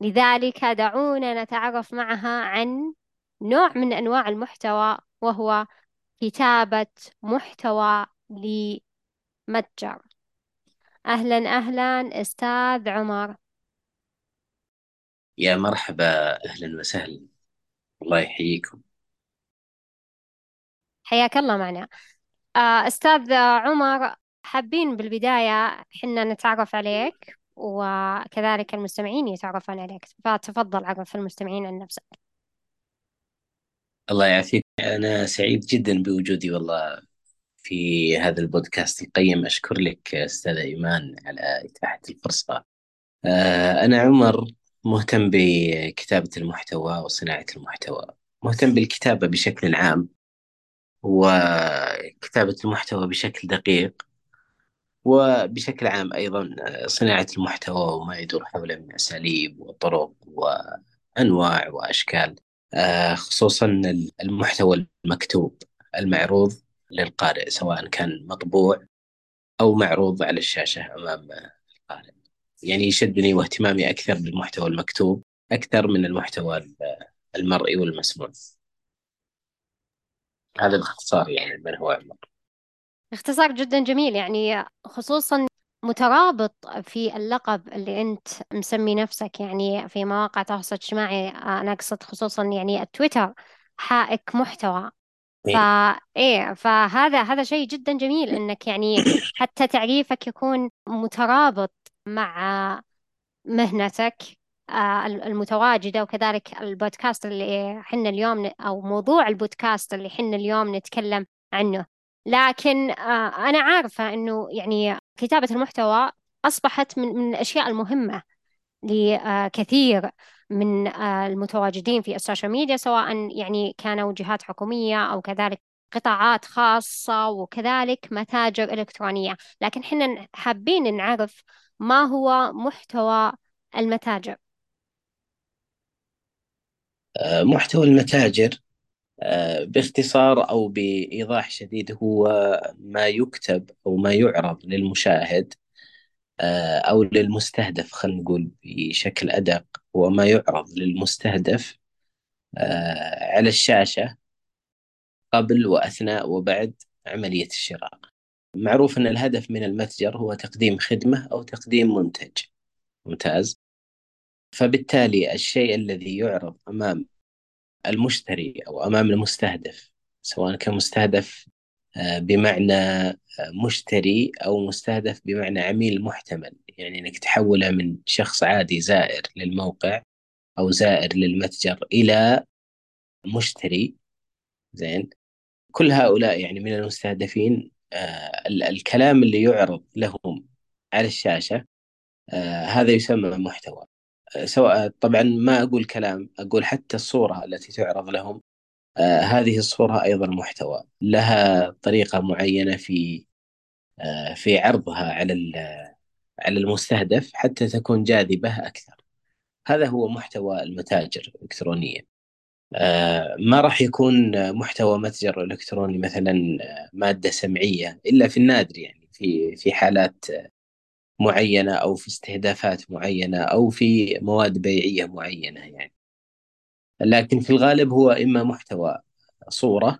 لذلك دعونا نتعرف معها عن نوع من أنواع المحتوى وهو كتابة محتوى لمتجر. أهلا أهلا أستاذ عمر. يا مرحبا أهلا وسهلا. الله يحييكم. حياك الله معنا. آه، أستاذ عمر حابين بالبداية حنا نتعرف عليك؟ وكذلك المستمعين يتعرفون عليك. فتفضل عرف المستمعين عن نفسك. الله يعافيك. أنا سعيد جدا بوجودي والله في هذا البودكاست القيم. أشكر لك أستاذة إيمان على إتاحة الفرصة. آه، أنا عمر مهتم بكتابة المحتوى وصناعة المحتوى. مهتم بالكتابة بشكل عام وكتابة المحتوى بشكل دقيق. وبشكل عام أيضا صناعة المحتوى وما يدور حوله من أساليب وطرق وأنواع وأشكال آه، خصوصا المحتوى المكتوب المعروض للقارئ سواء كان مطبوع أو معروض على الشاشة أمام القارئ. يعني يشدني واهتمامي أكثر بالمحتوى المكتوب أكثر من المحتوى المرئي والمسموع. هذا باختصار يعني من هو عمر اختصار جدا جميل. يعني خصوصا مترابط في اللقب اللي أنت مسمي نفسك يعني في مواقع التواصل الاجتماعي أنا أقصد خصوصا يعني التويتر حائك محتوى. إيه. فا إيه فهذا هذا شيء جدا جميل إنك يعني حتى تعريفك يكون مترابط مع مهنتك آه، المتواجدة وكذلك البودكاست اللي حنا اليوم أو موضوع البودكاست اللي حنا اليوم نتكلم عنه. لكن آه، أنا عارفة إنه يعني كتابة المحتوى أصبحت من من الأشياء المهمة لكثير من آه، المتواجدين في ال social media سواء يعني كانوا جهات حكومية أو كذلك قطاعات خاصة وكذلك متاجر إلكترونية. لكن حنا حابين نعرف ما هو محتوى المتاجر. آه، محتوى المتاجر آه، باختصار أو بإيضاح شديد هو ما يكتب أو ما يعرض للمشاهد آه، أو للمستهدف خلينا نقول بشكل أدق هو ما يعرض للمستهدف على الشاشة قبل وأثناء وبعد عملية الشراء. معروف أن الهدف من المتجر هو تقديم خدمة أو تقديم منتج. ممتاز. فبالتالي الشيء الذي يعرض أمام المشتري أو أمام المستهدف سواء كان مستهدف آه، بمعنى آه، مشتري أو مستهدف بمعنى عميل محتمل. يعني أنك تحوله من شخص عادي زائر للموقع أو زائر للمتجر إلى مشتري. زين؟ كل هؤلاء يعني من المستهدفين آه، الكلام اللي يعرض لهم على الشاشة هذا يسمى محتوى. سواء طبعا ما أقول كلام أقول حتى الصورة التي تعرض لهم آه هذه الصورة أيضا محتوى لها طريقة معينة في آه في عرضها على على المستهدف حتى تكون جاذبة أكثر. هذا هو محتوى المتاجر الإلكترونية. آه ما راح يكون محتوى متجر إلكتروني مثلا مادة سمعية إلا في النادر يعني في في حالات معينة أو في استهدافات معينة أو في مواد بيعية معينة يعني. لكن في الغالب هو إما محتوى صورة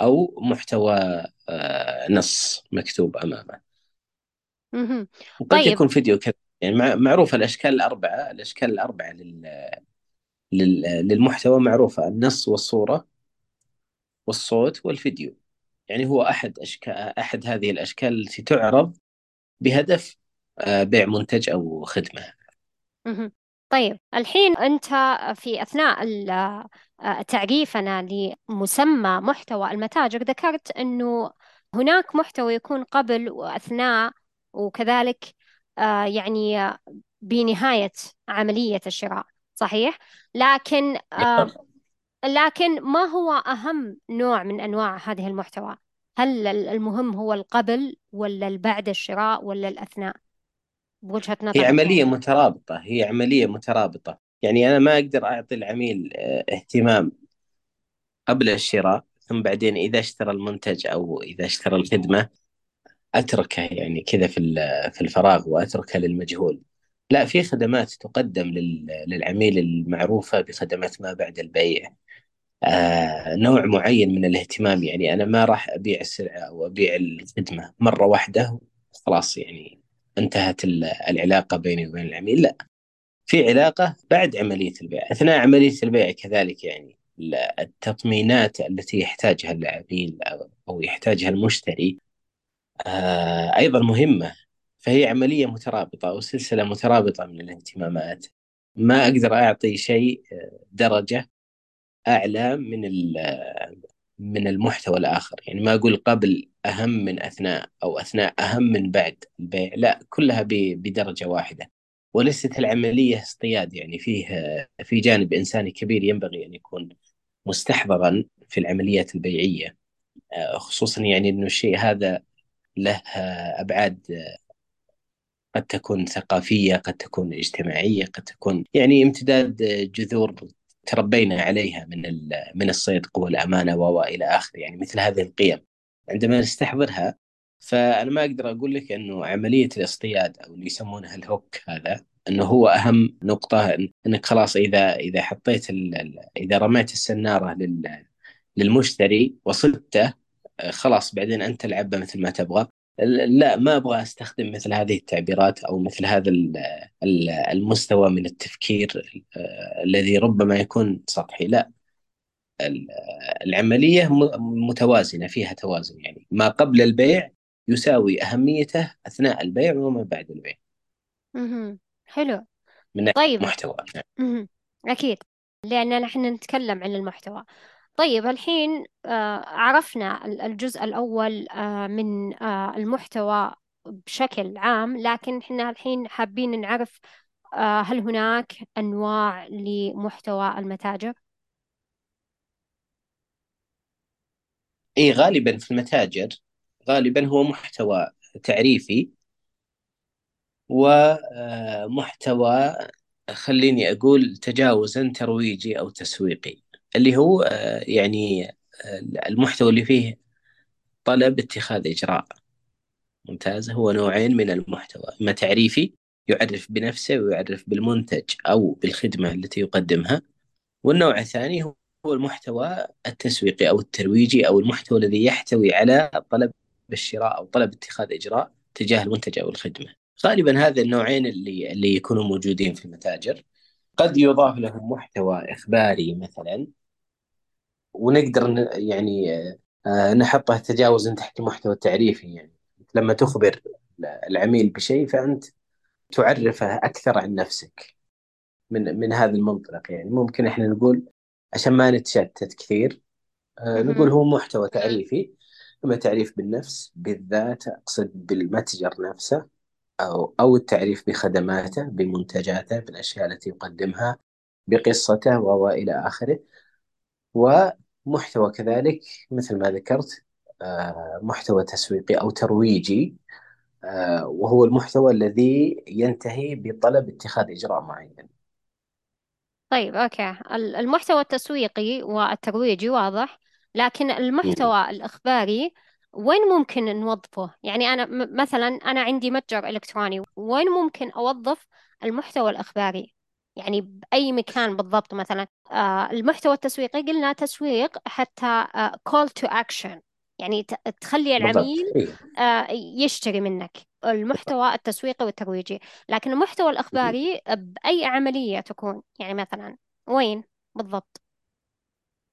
أو محتوى آه، نص مكتوب أمامه. وقد طيب. يكون فيديو كذا. يعني معروفة الأشكال الأربعة الأشكال الأربعة لل... لل... للمحتوى معروفة النص والصورة والصوت والفيديو. يعني هو أحد أشكال أحد هذه الأشكال التي تعرض بهدف آه، بيع منتج أو خدمة طيب الحين أنت في أثناء آه، تعريفنا لمسمى محتوى المتاجر ذكرت أنه هناك محتوى يكون قبل وأثناء وكذلك آه، يعني بنهاية عملية الشراء صحيح؟ لكن آه لكن ما هو أهم نوع من أنواع هذه المحتوى؟ هل المهم هو القبل ولا بعد الشراء ولا الأثناء؟ بوجهة نظرك هي عملية يعني. مترابطة هي عملية مترابطة يعني أنا ما أقدر أعطي العميل آه، اهتمام قبل الشراء ثم بعدين إذا اشترى المنتج أو إذا اشترى الخدمة أتركه يعني كذا في في الفراغ وأتركه للمجهول لا في خدمات تقدم للعميل المعروفة بخدمات ما بعد البيع نوع معين من الاهتمام. يعني أنا ما راح أبيع السلعة أو أبيع الخدمة مرة واحدة خلاص يعني انتهت العلاقة بيني وبين العميل. لا في علاقة بعد عملية البيع أثناء عملية البيع كذلك يعني التطمينات التي يحتاجها العميل أو يحتاجها المشتري آه، أيضا مهمة. فهي عملية مترابطة أو سلسلة مترابطة من الاهتمامات. ما أقدر أعطي شيء آه، أعلى من من المحتوى الآخر. يعني ما أقول قبل أهم من أثناء أو أثناء أهم من بعد البيع لا كلها بدرجة واحدة. وليست العملية اصطياد يعني فيه في جانب إنساني كبير ينبغي أن يكون مستحضرا في العمليات البيعية. آه، خصوصا يعني أنه الشيء هذا له أبعاد قد تكون ثقافية قد تكون اجتماعية قد تكون يعني امتداد جذور تربينا عليها من من الصدق والأمانة وإلى آخره يعني مثل هذه القيم. عندما نستحضرها فأنا ما أقدر أقول لك أنه عملية الاصطياد أو اللي يسمونها الهوك هذا أنه هو أهم نقطة أنك خلاص إذا إذا حطيت إذا رميت السنارة للمشتري وصدته خلاص بعدين أنت تلعب مثل ما تبغى. لا ما أبغى أستخدم مثل هذه التعبيرات أو مثل هذا المستوى من التفكير آه، الذي ربما يكون سطحي لا العملية متوازنة فيها توازن يعني ما قبل البيع يساوي أهميته أثناء البيع وما بعد البيع. حلو. من طيب محتوى. أكيد لأن نحن نتكلم عن المحتوى. طيب الحين آه، عرفنا الجزء الأول آه، من آه، المحتوى بشكل عام لكن إحنا الحين حابين نعرف هل هناك أنواع لمحتوى المتاجر؟ إي غالبا في المتاجر غالبا هو محتوى تعريفي ومحتوى خليني أقول تجاوزا ترويجي أو تسويقي اللي هو آه، يعني آه، المحتوى اللي فيه طلب اتخاذ إجراء ممتاز. هو نوعين من المحتوى إما تعريفي يعرف بنفسه ويعرف بالمنتج أو بالخدمة التي يقدمها والنوع الثاني هو المحتوى التسويقي أو الترويجي أو المحتوى الذي يحتوي على طلب الشراء أو طلب اتخاذ إجراء تجاه المنتج أو الخدمة. غالبا هذا النوعين اللي اللي يكونوا موجودين في المتاجر. قد يضاف لهم محتوى إخباري مثلا ونقدر يعني آه، نحطه تجاوزا تحت المحتوى التعريفي يعني. لما تخبر العميل بشيء فأنت تعرفه أكثر عن نفسك من من هذا المنطلق يعني. ممكن إحنا نقول عشان ما نتشتت كثير آه، نقول هو محتوى تعريفي. أما تعريف بالنفس بالذات أقصد بالمتجر نفسه أو أو التعريف بخدماته بمنتجاته بالأشياء التي يقدمها بقصته وإلى آخره. و محتوى كذلك مثل ما ذكرت آه، محتوى تسويقي أو ترويجي آه، وهو المحتوى الذي ينتهي بطلب اتخاذ إجراء معين طيب أوكي المحتوى التسويقي والترويجي واضح لكن المحتوى الإخباري وين ممكن نوظفه؟ يعني أنا مثلا أنا عندي متجر إلكتروني وين ممكن أوظف المحتوى الإخباري؟ يعني بأي مكان بالضبط مثلا آه المحتوى التسويقي قلنا تسويق حتى call to action يعني تخلي العميل إيه. آه يشتري منك المحتوى التسويقي والترويجي. لكن المحتوى الإخباري بأي عملية تكون يعني مثلا وين بالضبط؟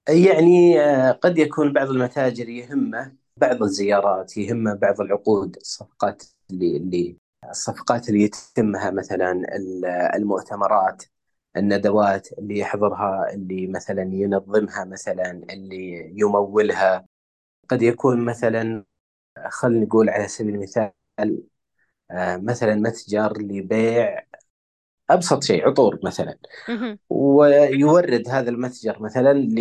يعني آه، قد يكون بعض المتاجر يهمه بعض الزيارات يهمه بعض العقود الصفقات اللي اللي الصفقات اللي يتمها مثلا المؤتمرات. الندوات اللي يحضرها اللي مثلا ينظمها مثلا اللي يمولها. قد يكون مثلا خلينا نقول على سبيل المثال آه، مثلا متجر لبيع أبسط شيء عطور مثلا. ويورد هذا المتجر مثلا ل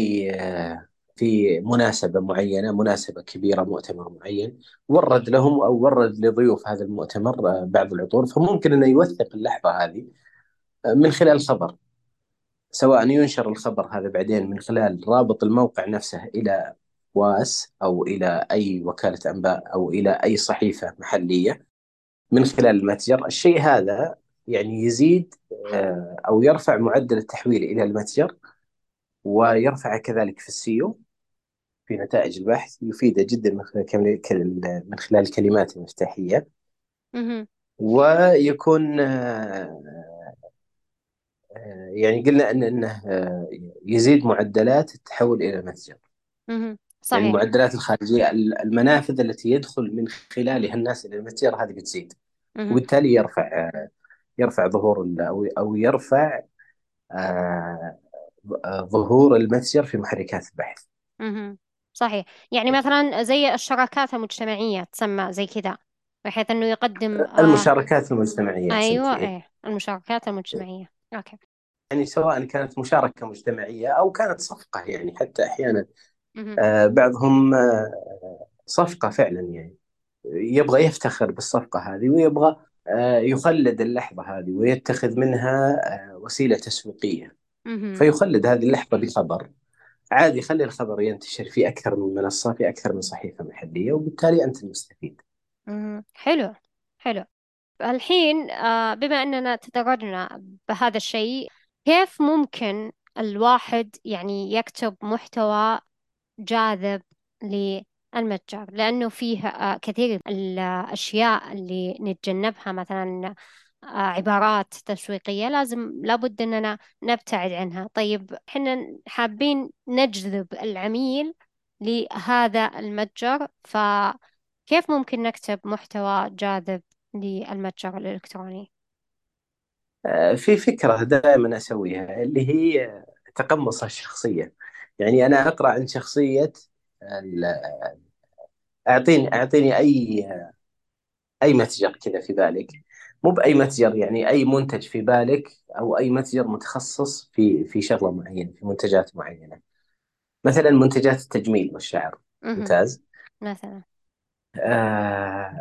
في مناسبة معينة مناسبة كبيرة مؤتمر معين ورد لهم أو ورد لضيوف هذا المؤتمر آه، بعض العطور. فممكن أنه يوثق اللحظة هذه. آه، من خلال خبر سواء ينشر الخبر هذا بعدين من خلال رابط الموقع نفسه إلى واس أو إلى أي وكالة أنباء أو إلى أي صحيفة محلية من خلال المتجر الشيء هذا يعني يزيد آه، أو يرفع معدل التحويل إلى المتجر ويرفع كذلك في السيو في نتائج البحث يفيده جدا من خلال من خلال الكلمات المفتاحية. ويكون آه، يعني قلنا ان أنه آه، يزيد معدلات التحول إلى المتجر. يعني صحيح المعدلات الخارجية المنافذ التي يدخل من خلالها الناس إلى المتجر هذه بتزيد. وبالتالي يرفع آه، يرفع ظهور أو أو يرفع آه، آه، ظهور المتجر في محركات البحث. صحيح يعني مثلا زي الشراكات المجتمعية تسمى زي كذا بحيث إنه يقدم آه المشاركات المجتمعية أيوه. إيه المشاركات المجتمعية أوكي يعني سواء كانت مشاركة مجتمعية أو كانت صفقة يعني حتى أحيانا. آه، بعضهم آه، صفقة فعلا يعني يبغى يفتخر بالصفقة هذه ويبغى آه، يخلد اللحظة هذه ويتخذ منها آه، وسيلة تسويقية مهم. فيخلد هذه اللحظة بخبر عادي يخلي الخبر ينتشر في أكثر من منصة في أكثر من صحيفة محلية وبالتالي أنت المستفيد. حلو حلو الحين آه، بما أننا تدرجنا بهذا الشيء كيف ممكن الواحد يعني يكتب محتوى جاذب للمتجر لأنه فيه آه، كثير الأشياء اللي نتجنبها مثلا آه، عبارات تسويقية لازم لابد أننا نبتعد عنها طيب إحنا حابين نجذب العميل لهذا المتجر فكيف ممكن نكتب محتوى جاذب للمتجر الإلكتروني؟ آه، في فكرة دائما أسويها اللي هي تقمص الشخصية. يعني أنا أقرأ عن شخصية ال- أعطيني أعطيني أي أي متجر كذا في بالك. مو بأي متجر يعني أي منتج في بالك أو أي متجر متخصص في في شغلة معينة في منتجات معينة. مثلا منتجات التجميل والشعر. ممتاز. مثلا. آه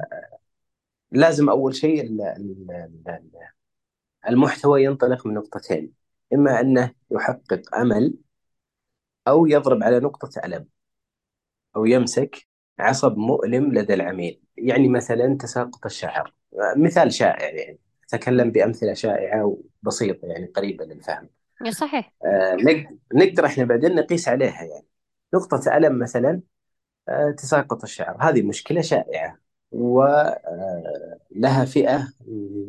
لازم أول شيء ال- ال- ال- المحتوى ينطلق من نقطتين إما أنه يحقق امل أو يضرب على نقطة ألم أو يمسك عصب مؤلم لدى العميل. يعني مثلا تساقط الشعر مثال شائع يعني. أتكلم بأمثلة شائعة وبسيطة يعني قريبة للفهم. صحيح. آه، نق- نقدر إحنا بعدين نقيس عليها يعني. نقطة ألم مثلا آه، تساقط الشعر هذه مشكلة شائعة. ولها فئة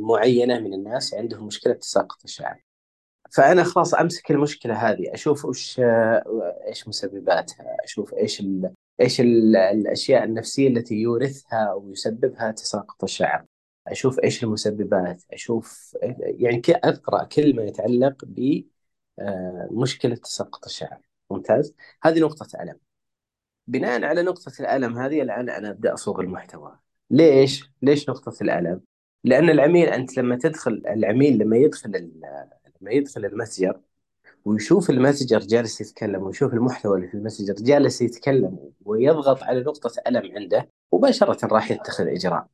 معينة من الناس عندهم مشكلة تساقط الشعر. فأنا خلاص أمسك المشكلة هذه أشوف وش آه، إيش مسبباتها أشوف إيش ال... إيش ال... الأشياء النفسية التي يورثها أو يسببها تساقط الشعر. أشوف إيش المسببات أشوف يعني أقرأ كل ما يتعلق بمشكلة تساقط الشعر. ممتاز؟ هذه نقطة ألم. بناء على نقطة الألم هذه الآن أنا أبدأ أصوغ المحتوى. ليش؟ ليش نقطة الألم؟ لأن العميل أنت لما تدخل العميل لما يدخل لما يدخل المتجر ويشوف المتجر جالس يتكلم ويشوف المحتوى اللي في المتجر جالس يتكلم ويضغط على نقطة ألم عنده مباشرة راح يتخذ إجراء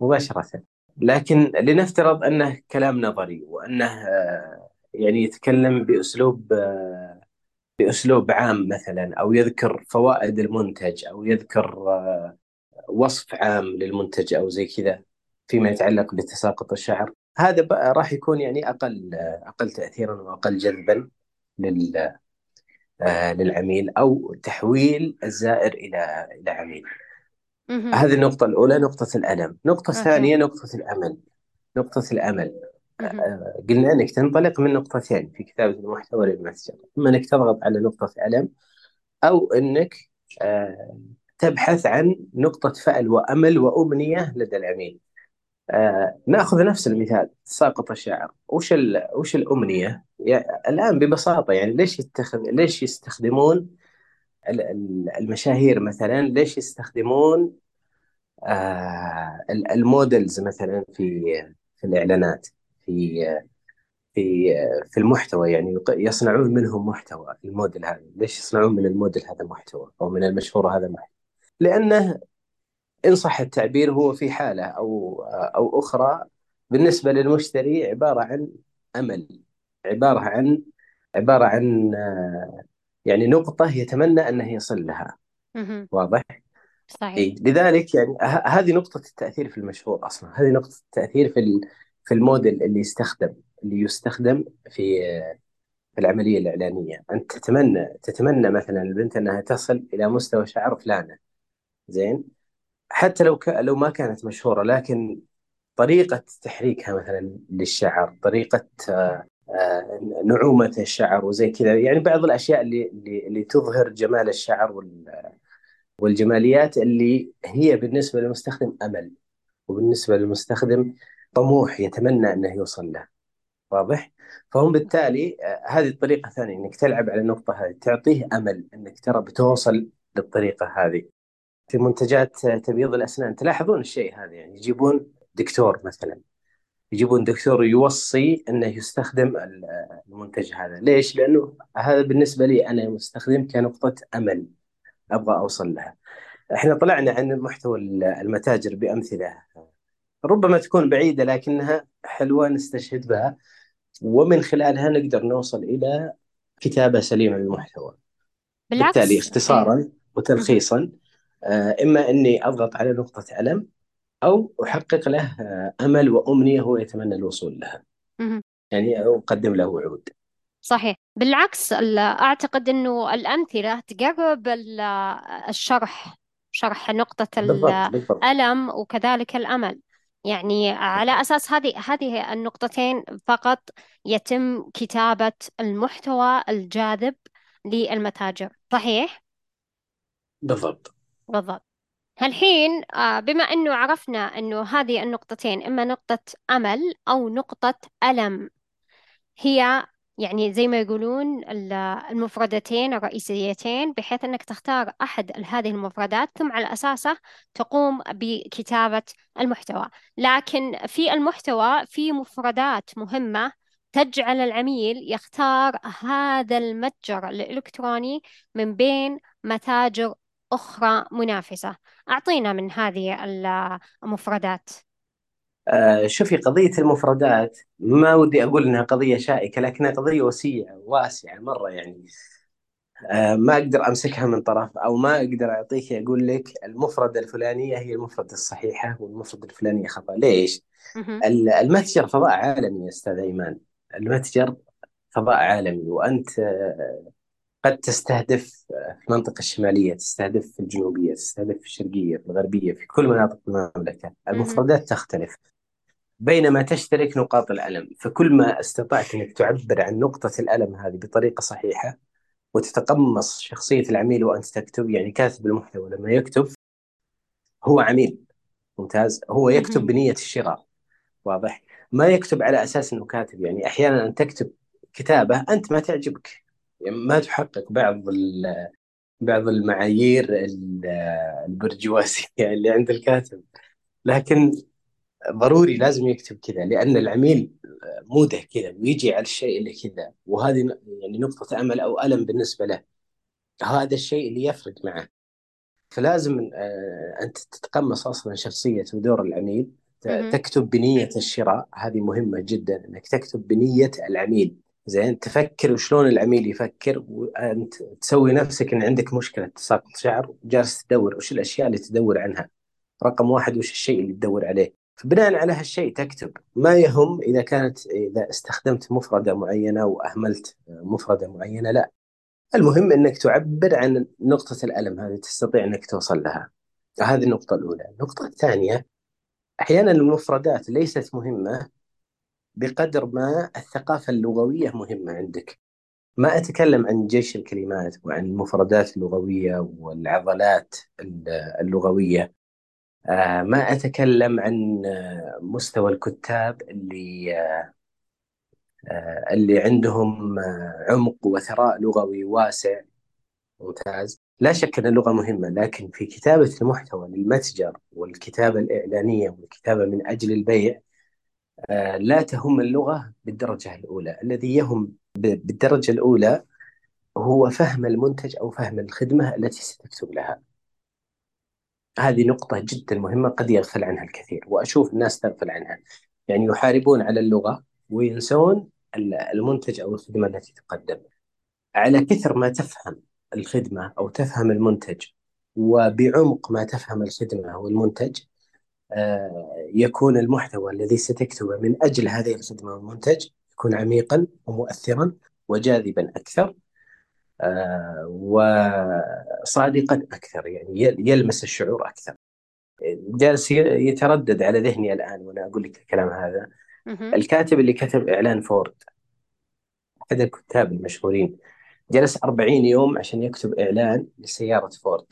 مباشرة لكن لنفترض أنه كلام نظري وأنه آه، يعني يتكلم بأسلوب آه، بأسلوب عام مثلا أو يذكر فوائد المنتج أو يذكر آه، وصف عام للمنتج أو زي كذا فيما يتعلق بتساقط الشعر هذا بقى راح يكون يعني أقل آه، أقل تأثيرا وأقل جذبا لل آه، للعميل أو تحويل الزائر إلى إلى عميل. هذه النقطة الأولى نقطة الألم. أوكي. الثانية نقطة الأمل. نقطة الأمل. آه، قلنا أنك تنطلق من نقطتين في كتابة المحتوى للمتجر إما أنك تضغط على نقطة ألم أو أنك آه، تبحث عن نقطة فأل وأمل وأمنية لدى العميل. آه، نأخذ نفس المثال ساقط الشعر وش. وش الأمنية؟ يعني الآن ببساطة يعني ليش يتخذ ليش يستخدمون ال- ال- المشاهير مثلا؟ ليش يستخدمون آه، ال- المودلز مثلا في في الإعلانات في في في المحتوى؟ يعني يصنعون منهم محتوى الموديل هذا. ليش يصنعون من الموديل هذا محتوى؟ أو من المشهور هذا محتوى؟ لأنه إن صح التعبير هو في حالة أو أو أخرى بالنسبة للمشتري عبارة عن أمل عبارة عن عبارة عن يعني نقطة يتمنى أنه يصل لها. واضح؟ صحيح. إيه؟ لذلك يعني هذه نقطة التأثير في المشهور أصلا. هذه نقطة التأثير في في الموديل اللي يستخدم اللي يستخدم في في العملية الإعلانية. أنت تتمنى تتمنى مثلا البنت أنها تصل إلى مستوى شعر فلانة. زين. حتى لو ك... لو ما كانت مشهورة لكن طريقة تحريكها مثلا للشعر طريقة آه، آه، نعومة الشعر وزي كذا. يعني بعض الأشياء اللي اللي, تظهر جمال الشعر وال... والجماليات اللي هي بالنسبة للمستخدم أمل وبالنسبة للمستخدم طموح يتمنى أنه يوصل له. واضح؟ فهم بالتالي آه، هذه الطريقة الثانية إنك تلعب على النقطه هذه تعطيه أمل إنك ترى بتوصل للطريقة هذه. في منتجات تبييض الأسنان. تلاحظون الشيء هذا يعني يجيبون دكتور مثلا يجيبون دكتور يوصي إنه يستخدم المنتج هذا. ليش؟ لأنه هذا بالنسبة لي أنا مستخدم كنقطة أمل أبغى أوصل لها. إحنا طلعنا عن محتوى المتاجر بأمثلة. ربما تكون بعيدة لكنها حلوة نستشهد بها. ومن خلالها نقدر نوصل إلى كتابة سليمة للمحتوى. بالعكس بالتالي اختصارا إيه. وتلخيصا. إما أني أضغط على نقطة ألم أو أحقق له آه، أمل وأمنية هو يتمنى الوصول لها. يعني أقدم له وعود. صحيح. بالعكس أعتقد أنه الأمثلة تقرب الشرح شرح نقطة الألم وكذلك الأمل. يعني على أساس هذه هذه النقطتين فقط يتم كتابة المحتوى الجاذب للمتاجر. صحيح؟ بالضبط. بالضبط. الحين آه، بما أنه عرفنا أنه هذه النقطتين إما نقطة أمل أو نقطة ألم هي يعني زي ما يقولون المفردتين الرئيسيتين بحيث أنك تختار أحد هذه المفردات ثم على أساسه تقوم بكتابة المحتوى. لكن في المحتوى في مفردات مهمة تجعل العميل يختار هذا المتجر الإلكتروني من بين متاجر أخرى منافسة. أعطينا من هذه المفردات. آه شوفي قضية المفردات ما ودي أقول إنها قضية شائكة لكنها قضية وسيعة واسعة مرة يعني. آه ما أقدر أمسكها من طرف أو ما أقدر أعطيك أقول لك المفردة الفلانية هي المفردة الصحيحة والمفردة الفلانية خطأ. ليش؟ المتجر فضاء عالمي يا أستاذ أيمان. المتجر فضاء عالمي وأنت آه، قد تستهدف في المنطقة الشمالية تستهدف في الجنوبية تستهدف في الشرقية في الغربية في كل مناطق المملكة. المفردات تختلف. بينما تشترك نقاط الألم فكل ما استطعت أنك تعبر عن نقطة الألم هذه بطريقة صحيحة وتتقمص شخصية العميل وأنت تكتب يعني كاتب المحتوى لما يكتب هو عميل. ممتاز. هو يكتب بنية الشراء واضح. ما يكتب على أساس أنه كاتب. يعني أحيانا أن تكتب كتابة أنت ما تعجبك. ما تحقق بعض بعض المعايير البرجوازية اللي عند الكاتب. لكن ضروري لازم يكتب كذا لأن العميل موده كذا ويجي على الشيء اللي كذا وهذه يعني نقطة أمل أو ألم بالنسبة له. هذا الشيء اللي يفرق معه. فلازم آه، أنت تتقمص أصلا شخصية ودور العميل. تكتب بنية الشراء هذه مهمة جدا أنك تكتب بنية العميل. زين تفكر وشلون العميل يفكر وأنت تسوي نفسك إن عندك مشكلة تساقط شعر جالس تدور وش الأشياء اللي تدور عنها. رقم واحد وش الشيء اللي تدور عليه. فبناء على هالشيء تكتب. ما يهم إذا كانت إذا استخدمت مفردة معينة وأهملت مفردة معينة لا. المهم إنك تعبر عن نقطة الألم هذه تستطيع إنك توصل لها. هذه النقطة الأولى. النقطة الثانية أحيانا المفردات ليست مهمة بقدر ما الثقافة اللغوية مهمة عندك. ما أتكلم عن جيش الكلمات وعن المفردات اللغوية والعضلات اللغوية. آه، ما أتكلم عن مستوى الكتاب اللي آه، اللي عندهم عمق وثراء لغوي واسع. ممتاز. لا شك أن اللغة مهمة لكن في كتابة المحتوى للمتجر والكتابة الإعلانية والكتابة من أجل البيع لا تهم اللغة بالدرجة الأولى. الذي يهم بالدرجة الأولى هو فهم المنتج أو فهم الخدمة التي ستكتب لها. هذه نقطة جدا مهمة قد يغفل عنها الكثير وأشوف الناس تغفل عنها. يعني يحاربون على اللغة وينسون ال- المنتج أو الخدمة التي تقدم. على كثر ما تفهم الخدمة أو تفهم المنتج وبعمق ما تفهم الخدمة والمنتج آه، يكون المحتوى الذي ستكتبه من أجل هذه الخدمة والمنتج يكون عميقا ومؤثرا وجاذبا أكثر آه، وصادقا أكثر يعني يل- يلمس الشعور أكثر. جالس يتردد على ذهني الآن وأنا أقول لك الكلام هذا. الكاتب اللي كتب إعلان فورد أحد الكتاب المشهورين جلس 40 يوم عشان يكتب إعلان لسيارة فورد.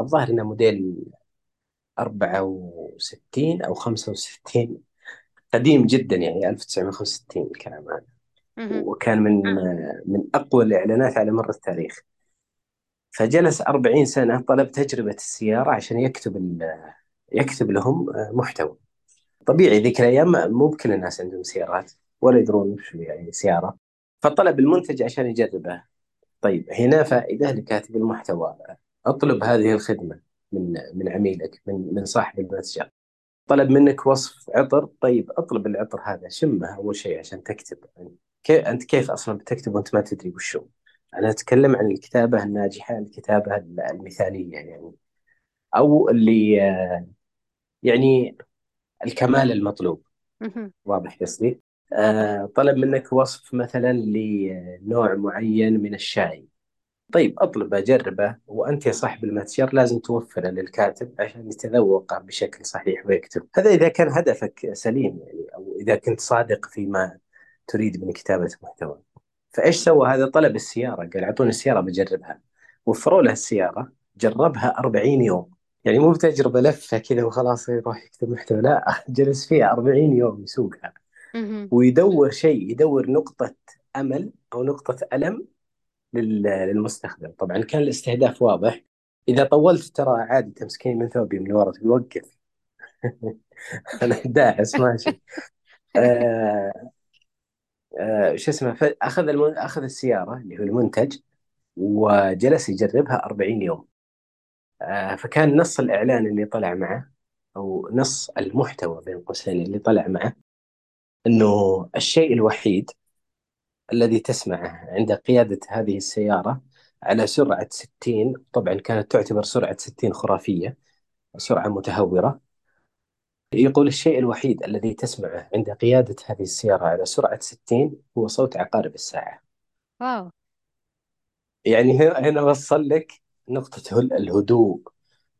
الظاهر إنه موديل 64 أو 65 قديم جدا يعني 1965 الكلام هذا. وكان من من أقوى الإعلانات على مر التاريخ. فجلس 40 سنة طلب تجربة السيارة عشان يكتب يكتب لهم محتوى. طبيعي ذيك الأيام مو بكل الناس عندهم سيارات ولا يدرون وش يعني سيارة. فطلب المنتج عشان يجربه. طيب هنا فائدة لكاتب المحتوى. أطلب هذه الخدمة. من من عميلك من من صاحب المتجر. طلب منك وصف عطر. طيب اطلب العطر هذا شمه أول شيء عشان تكتب. يعني كيف أنت كيف أصلا بتكتب وأنت ما تدري وش هو أنا أتكلم عن الكتابة الناجحة الكتابة المثالية يعني. أو اللي يعني الكمال المطلوب. واضح قصدي؟ آه طلب منك وصف مثلا لنوع معين من الشاي. طيب اطلبه جربه وأنت يا صاحب المتجر لازم توفره للكاتب عشان يتذوقه بشكل صحيح ويكتب. هذا إذا كان هدفك سليم يعني أو إذا كنت صادق فيما تريد من كتابة محتوى فإيش سوى هذا طلب السيارة؟ قال أعطوني السيارة بجربها. وفروا له السيارة جربها 40 يوم. يعني مو بتجربة لفة كذا وخلاص يروح يكتب محتوى لا جلس فيها 40 يوم يسوقها. ويدور شيء يدور نقطة أمل أو نقطة ألم لل- للمستخدم. طبعا كان الاستهداف واضح. إذا طولت ترى عادي تمسكين من ثوبي من ورا تقول وقف أنا داعس ماشي آه آه شو اسمه فأخذ الم... أخذ السيارة اللي هو المنتج وجلس يجربها 40 يوم. آه فكان نص الإعلان اللي طلع معه أو نص المحتوى بين قوسين اللي طلع معه أنه الشيء الوحيد الذي تسمعه عند قيادة هذه السيارة على سرعة 60 طبعا كانت تعتبر سرعة 60 خرافية سرعة متهورة. يقول الشيء الوحيد الذي تسمعه عند قيادة هذه السيارة على سرعة 60 هو صوت عقارب الساعة. واو. يعني هنا هنا وصل لك نقطة الهدوء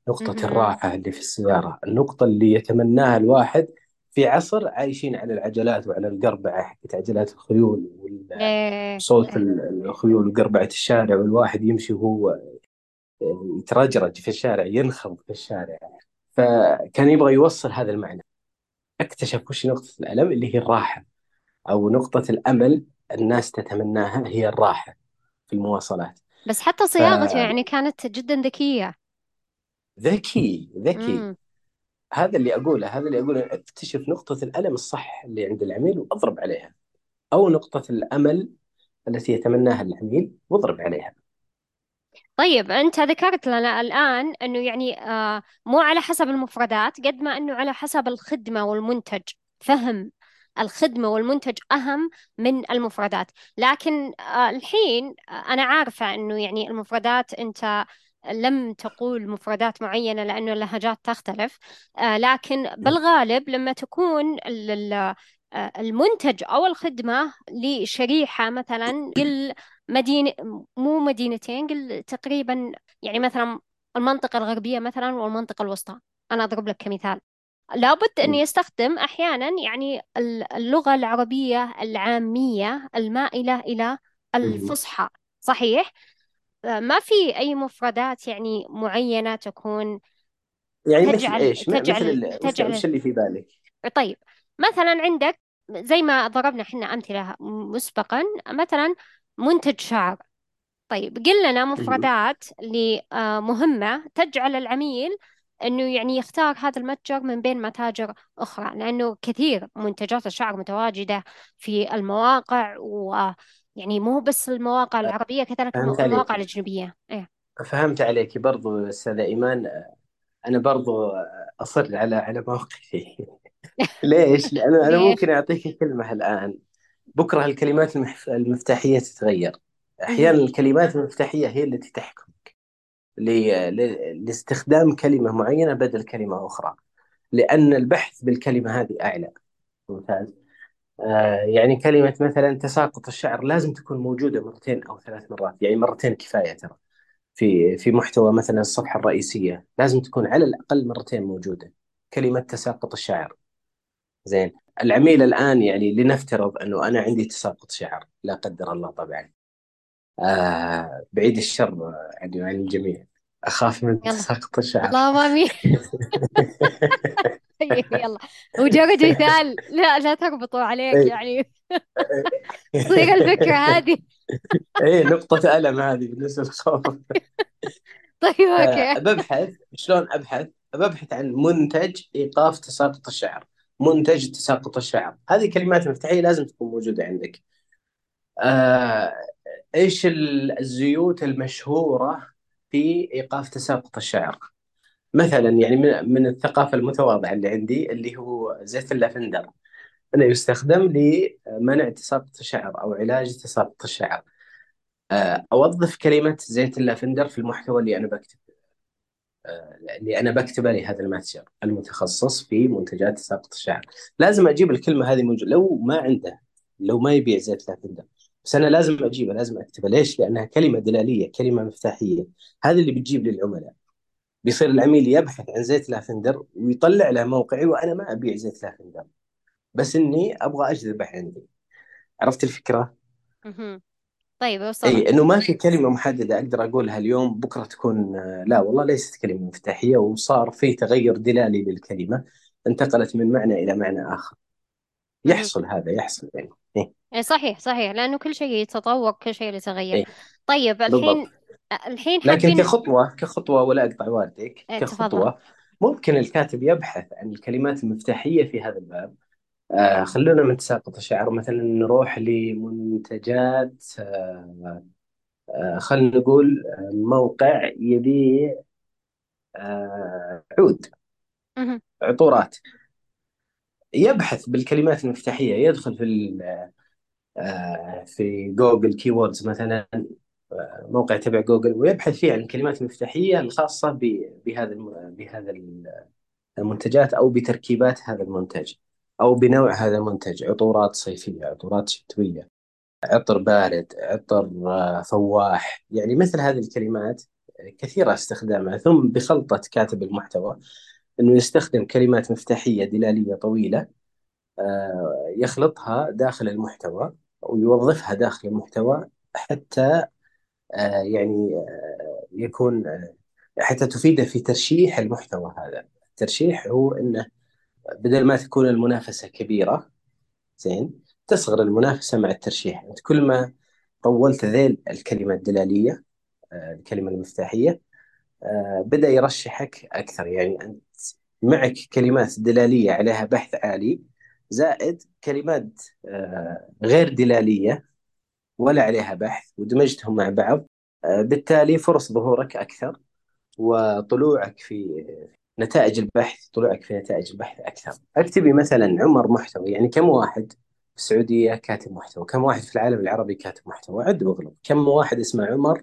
نقطة. الراحة اللي في السيارة النقطة اللي يتمناها الواحد في عصر عايشين على العجلات وعلى القربعة حقت عجلات الخيول. إيه. وصوت ال- الخيول وقربعة الشارع والواحد يمشي وهو يترجرج في الشارع ينخض في الشارع. فكان يبغى يوصل هذا المعنى. اكتشف وش نقطة الألم؟ اللي هي الراحة. أو نقطة الأمل الناس تتمناها هي الراحة في المواصلات. بس حتى صياغته يعني كانت جدا ذكية. فذكي ذكي. مم. هذا اللي أقوله هذا اللي أقوله. اكتشف نقطة الألم الصح اللي عند العميل وأضرب عليها. أو نقطة الأمل التي يتمناها العميل واضرب عليها. طيب أنت ذكرت لنا الآن أنه يعني آه مو على حسب المفردات قد ما أنه على حسب الخدمة والمنتج. فهم الخدمة والمنتج أهم من المفردات. لكن آه الحين آه، أنا عارفة أنه يعني المفردات أنت لم تقول مفردات معينة لأنه اللهجات تختلف آه لكن بالغالب لما تكون المنتج أو الخدمة لشريحة مثلا قل مدينة مو مدينتين قل تقريبا يعني مثلا المنطقة الغربية مثلا والمنطقة الوسطى. أنا أضرب لك كمثال. لابد أن يستخدم أحيانا يعني ال- اللغة العربية العامية المائلة إلى الفصحى. صحيح؟ ما في أي مفردات يعني معينة تكون يعني مثل تجعل إيش؟ م- مثل تجعل تجعل وش اللي في بالك؟ طيب مثلا عندك زي ما ضربنا إحنا أمثلة مسبقا مثلا منتج شعر. طيب قل لنا. مفردات اللي آه، مهمة تجعل العميل إنه يعني يختار هذا المتجر من بين متاجر أخرى لأنه كثير منتجات الشعر متواجدة في المواقع ويعني مو بس المواقع العربية كذلك المواقع عليك. الأجنبية. إيه. فهمت عليك برضو أستاذة إيمان. أنا برضو أصر على على موقفي ليش؟ لأنه أنا؟ ممكن أعطيك كلمة الآن. بكرة الكلمات المفتاحية تتغير. أحيانا الكلمات المفتاحية هي التي تحكم ل- ل- لاستخدام كلمة معينة بدل كلمة أخرى. لأن البحث بالكلمة هذه أعلى. ممتاز. آه يعني كلمة مثلا تساقط الشعر لازم تكون موجودة مرتين أو ثلاث مرات. يعني مرتين كفاية ترى. في في محتوى مثلا الصفحة الرئيسية لازم تكون على الأقل مرتين موجودة. كلمة تساقط الشعر. زين. العميل الآن يعني لنفترض أنه أنا عندي تساقط شعر لا قدر الله طبعا. آه بعيد الشر يعني عن الجميع. أخاف من تساقط الشعر. اللهم آمين طيب يلا. مجرد مثال. لا لا تربطوا عليك إيه. يعني. تصير الفكرة هذه. إيه نقطة ألم هذه بالنسبة للخوف. طيب okay. فببحث شلون أبحث؟ ببحث عن منتج إيقاف تساقط الشعر. منتج تساقط الشعر. هذه كلمات مفتاحية لازم تكون موجودة عندك. آه، ال- الزيوت المشهورة في إيقاف تساقط الشعر؟ مثلا يعني من من الثقافة المتواضعة اللي عندي اللي هو زيت اللافندر. أنه يستخدم لمنع تساقط الشعر أو علاج تساقط الشعر. آه، أوظف كلمة زيت اللافندر في المحتوى اللي أنا بكتبه. اللي أنا بكتبه لهذا المتجر المتخصص في منتجات تساقط الشعر. لازم أجيب الكلمة هذه موجودة لو ما عنده لو ما يبيع زيت لافندر بس أنا لازم أجيبها لازم أكتبها ليش؟ لأنها كلمة دلالية كلمة مفتاحية. هذا اللي بتجيب للعملاء. بيصير العميل يبحث عن زيت لافندر ويطلع له موقعي وأنا ما أبيع زيت لافندر بس إني أبغى أجذبه عندي. عرفت الفكرة؟ طيب اي وصلت إنه ما في كلمة محددة أقدر أقولها اليوم بكرة تكون آه، لا والله ليست كلمة مفتاحية وصار في تغير دلالي للكلمة انتقلت من معنى إلى معنى آخر. مهم. يحصل هذا يحصل يعني اي إيه صحيح صحيح لأنه كل شيء يتطور كل شيء يتغير. اي طيب بالضبط. الحين الحين لكن حابين كخطوة كخطوة ولا أقطع والديك إيه تفضل. كخطوه ممكن الكاتب يبحث عن الكلمات المفتاحية في هذا الباب آه خلونا من تساقط الشعر مثلا نروح لمنتجات آه آه خلينا نقول آه، موقع يبيع آه عود مهم. عطورات. يبحث بالكلمات المفتاحية. يدخل في ال- آه، في جوجل keywords مثلا آه، موقع تبع جوجل ويبحث فيه عن الكلمات المفتاحية الخاصة ب- بهذا الم- بهذا المنتجات أو بتركيبات هذا المنتج. أو بنوع هذا المنتج عطورات صيفية عطورات شتوية عطر بارد عطر آه، فواح يعني مثل هذه الكلمات كثيرة استخدامها. ثم بخلطة كاتب المحتوى أنه يستخدم كلمات مفتاحية دلالية طويلة آه، يخلطها داخل المحتوى ويوظفها داخل المحتوى حتى آه، يعني آه، يكون آه، حتى تفيده في ترشيح المحتوى هذا. الترشيح هو إنه بدل ما تكون المنافسة كبيرة زين تصغر المنافسة مع الترشيح. أنت كل ما طولت ذيل الكلمة الدلالية آه، الكلمة المفتاحية آه، بدأ يرشحك أكثر. يعني أنت معك كلمات دلالية عليها بحث عالي زائد كلمات آه، غير دلالية ولا عليها بحث ودمجتهم مع بعض بالتالي فرص ظهورك أكثر وطلوعك في نتائج البحث طلوعك في نتائج البحث أكثر. أكتبي مثلا عمر محتوى يعني كم واحد في السعودية كاتب محتوى؟ كم واحد في العالم العربي كاتب محتوى؟ عد واغلب. كم واحد اسمه عمر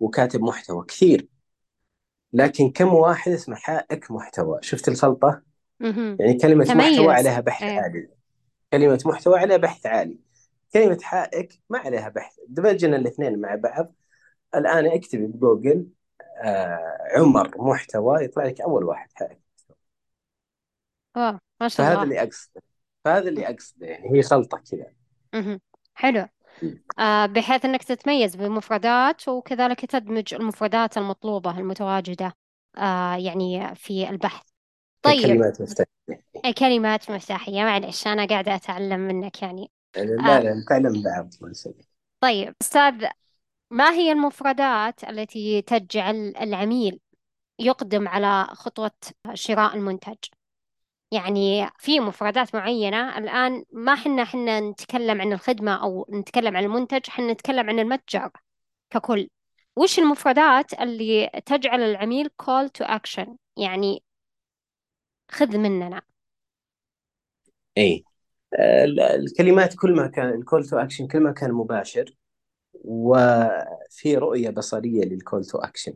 وكاتب محتوى؟ كثير. لكن كم واحد اسمه حائك محتوى؟ شفت الخلطة؟ مهم. يعني كلمة محتوى تميز. عليها بحث إيه. عالي. كلمة محتوى عليها بحث عالي. كلمة حائك ما عليها بحث. دمجنا الاثنين مع بعض. الآن اكتبي بجوجل عمر محتوى يطلع لك أول واحد حائك واو ما شاء فهذا الله. اللي أقصده. فهذا اللي أقصده يعني هي خلطة كذا. مهم. حلو. آه بحيث أنك تتميز بمفردات وكذلك تدمج المفردات المطلوبة المتواجدة آه يعني في البحث. طيب. ككلمات مفتاحية. كلمات مفتاحية معلش أنا قاعدة أتعلم منك يعني. لا آه. لا نتعلم بعض. طيب أستاذ ما هي المفردات التي تجعل العميل يقدم على خطوة شراء المنتج؟ يعني في مفردات معينة. الآن ما حنا حنا نتكلم عن الخدمة أو نتكلم عن المنتج حنا نتكلم عن المتجر ككل. وش المفردات اللي تجعل العميل call to action يعني خذ مننا. اي ال- الكلمات كل ما كان ال call to action كل ما كان مباشر. وفي رؤية بصرية لل call to action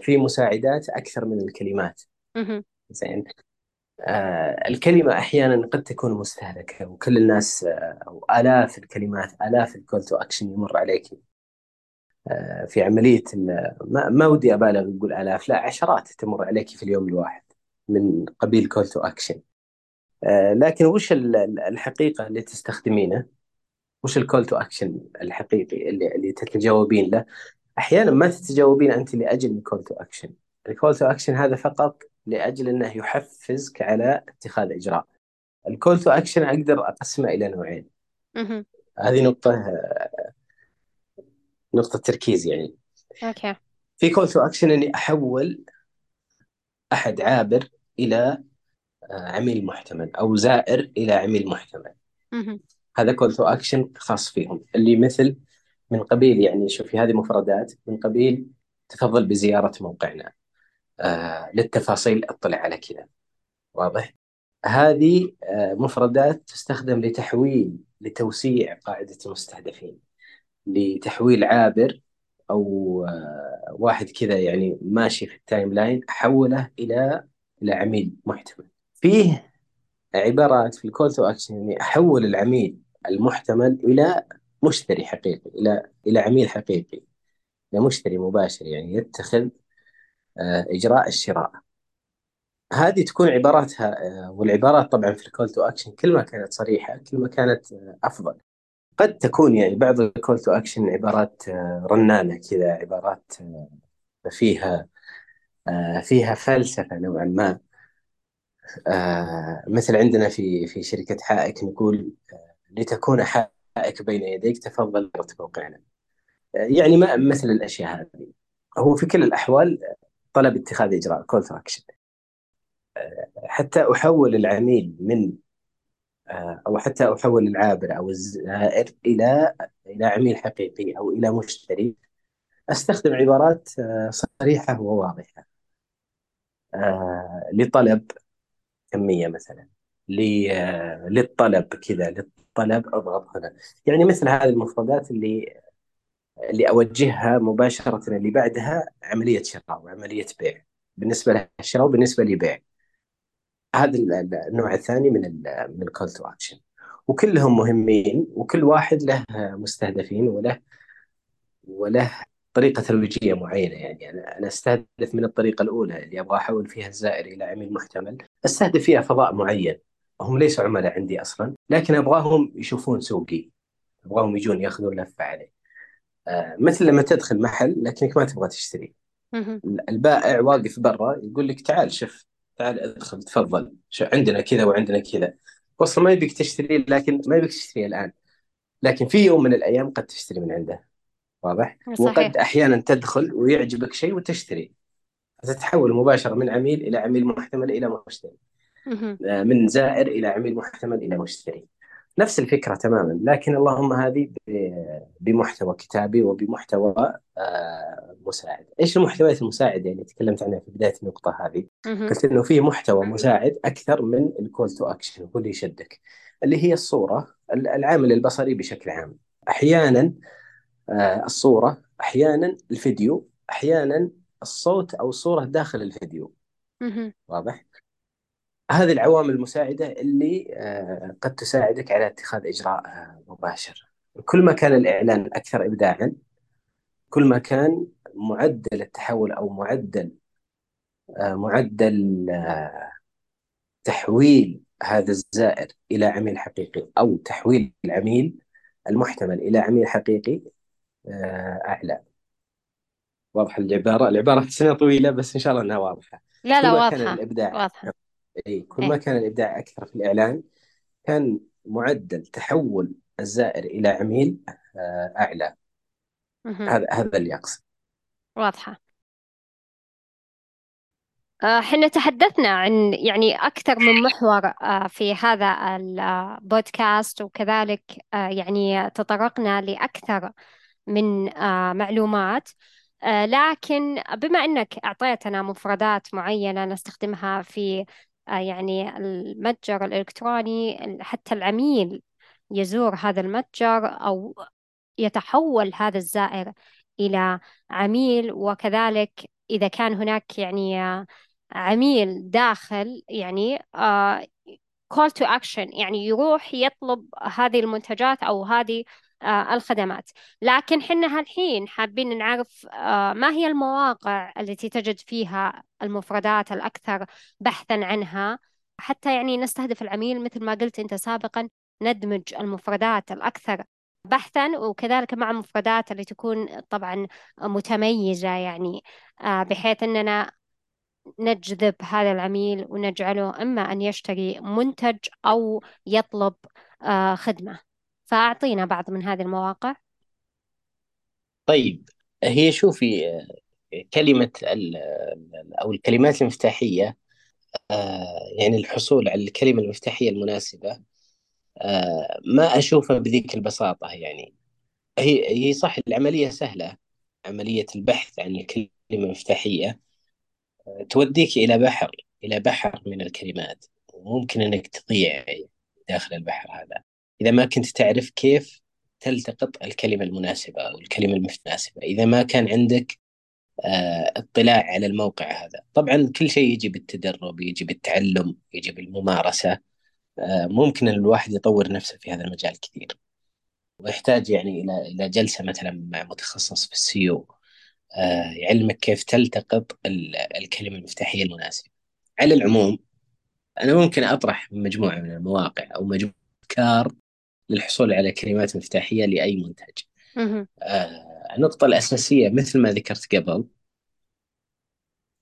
في مساعدات أكثر من الكلمات. زين. آه، الكلمة أحيانا قد تكون مستهلكة وكل الناس آه، أو آلاف الكلمات آلاف ال call to action يمر عليك. آه، في عملية ما, ما ودي أبالغ أقول آلاف لا عشرات تمر عليك في اليوم الواحد من قبيل call to action لكن وش ال- ال- الحقيقة اللي تستخدمينه؟ وش ال call to action الحقيقي اللي, اللي تتجاوبين له. أحيانا ما تتجاوبين أنت لأجل ال call to action ال call to action هذا فقط لأجل أنه يحفزك على اتخاذ إجراء. ال call to action أقدر أقسمه إلى نوعين. هذه نقطة نقطة تركيز يعني. okay. في call to action إني أحول أحد عابر إلى آه، عميل محتمل أو زائر إلى عميل محتمل. هذا call to action خاص فيهم. اللي مثل من قبيل يعني شوفي هذه مفردات من قبيل تفضل بزيارة موقعنا. آه للتفاصيل اطلع على كذا. واضح؟ هذه آه مفردات تستخدم لتحويل لتوسيع قاعدة المستهدفين. لتحويل عابر أو آه واحد كذا يعني ماشي في ال timeline أحوله إلى إلى عميل محتمل فيه عبارات في ال call to action إني أحول العميل المحتمل إلى مشتري حقيقي إلى إلى عميل حقيقي إلى مشتري مباشر يعني يتخذ آه، إجراء الشراء. هذه تكون عباراتها آه، والعبارات طبعا في ال call to action كل ما كانت صريحة كل ما كانت آه، أفضل. قد تكون يعني بعض ال call to action عبارات رنانة كذا عبارات فيها فيها فلسفة نوعا ما. مثل عندنا في في شركة حائك نقول لتكون حائك بين يديك تفضل موقعنا. يعني ما مثل الأشياء هذه. هو في كل الأحوال طلب اتخاذ إجراء call to action حتى أحول العميل من أو حتى أحول العابر أو الزائر إلى إلى عميل حقيقي أو إلى مشتري. أستخدم عبارات صريحة وواضحة. آه، لطلب كمية مثلا للطلب كذا للطلب اضغط هنا يعني مثل هذه المفردات اللي اللي أوجهها مباشرة اللي بعدها عملية شراء وعملية بيع. بالنسبة لها الشراء وبالنسبة لي بيع. هذا ال- ال- النوع الثاني من ال من ال call to action وكلهم مهمين وكل واحد له مستهدفين وله وله طريقة ترويجية معينة. يعني أنا أنا أستهدف من الطريقة الأولى اللي أبغى أحول فيها الزائر إلى عميل محتمل. أستهدف فيها فضاء معين. هم ليسوا عملاء عندي أصلا لكن أبغاهم يشوفون سوقي أبغاهم يجون يأخذون لفة عليه آه مثل لما تدخل محل لكنك ما تبغى تشتري. البائع واقف برا يقول لك تعال شوف تعال ادخل تفضل شو عندنا كذا وعندنا كذا. وصل ما يبيك تشتري لكن ما يبيك تشتري الآن. لكن في يوم من الأيام قد تشتري من عنده. واضح؟ صحيح. وقد أحيانا تدخل ويعجبك شيء وتشتري. تتحول مباشرة من عميل إلى عميل محتمل إلى مشتري. من زائر إلى عميل محتمل إلى مشتري. نفس الفكرة تماما لكن اللهم هذه بمحتوى كتابي وبمحتوى آه، مساعد. إيش المحتويات المساعدة يعني تكلمت عنها في بداية النقطة هذه. قلت إنه في محتوى مساعد أكثر من ال call to action هو اللي يشدك اللي هي الصورة ال- العامل البصري بشكل عام. أحيانا آه، الصورة أحيانا الفيديو أحيانا الصوت أو الصورة داخل الفيديو. واضح؟ هذه العوامل المساعدة اللي آه، قد تساعدك على اتخاذ إجراء آه، مباشر. كل ما كان الإعلان أكثر إبداعا كل ما كان معدل التحول أو معدل آه، معدل تحويل هذا الزائر إلى عميل حقيقي أو تحويل العميل المحتمل إلى عميل حقيقي أعلى. واضحة العبارة؟ العبارة سنة طويلة بس إن شاء الله أنها واضحة. لا لا ما كان واضحة. إي كل إيه. ما كان الإبداع أكثر في الإعلان كان معدل تحول الزائر إلى عميل آه، مهم. هذا هذا اللي أقصد. واضحة. إحنا تحدثنا عن يعني أكثر من محور آه، في هذا البودكاست وكذلك آه، يعني تطرقنا لأكثر من آه، معلومات. لكن بما أنك أعطيتنا مفردات معينة نستخدمها في يعني المتجر الإلكتروني حتى العميل يزور هذا المتجر أو يتحول هذا الزائر إلى عميل. وكذلك إذا كان هناك يعني عميل داخل يعني uh, call to action يعني يروح يطلب هذه المنتجات أو هذه الخدمات. لكن حنا هالحين حابين نعرف uh, ما هي المواقع التي تجد فيها المفردات الأكثر بحثا عنها؟ حتى يعني نستهدف العميل مثل ما قلت أنت سابقا ندمج المفردات الأكثر بحثا وكذلك مع المفردات اللي تكون طبعا متميزة يعني بحيث أننا نجذب هذا العميل ونجعله إما أن يشتري منتج أو يطلب آه، خدمة. فأعطينا بعض من هذه المواقع. طيب هي شوفي كلمة أو الكلمات المفتاحية آه، يعني الحصول على الكلمة المفتاحية المناسبة آه، ما أشوفها بذيك البساطة يعني. هي هي صح العملية سهلة عملية البحث عن الكلمة المفتاحية توديك إلى بحر إلى بحر من الكلمات وممكن أنك تضيع داخل البحر هذا. إذا ما كنت تعرف كيف تلتقط الكلمة المناسبة أو الكلمة المتناسبة. إذا ما كان عندك آه، اطلاع على الموقع هذا. طبعا كل شيء يجي بالتدرب يجي بالتعلم يجي بالممارسة. آه، ممكن الواحد يطور نفسه في هذا المجال كثير. ويحتاج يعني إلى إلى جلسة مثلا مع متخصص في السيو. آه، يعلمك كيف تلتقط الكلمة المفتاحية المناسبة. على العموم أنا ممكن أطرح مجموعة من المواقع أو مجموعة أفكار للحصول على كلمات مفتاحية لأي منتج. آه، النقطة الأساسية مثل ما ذكرت قبل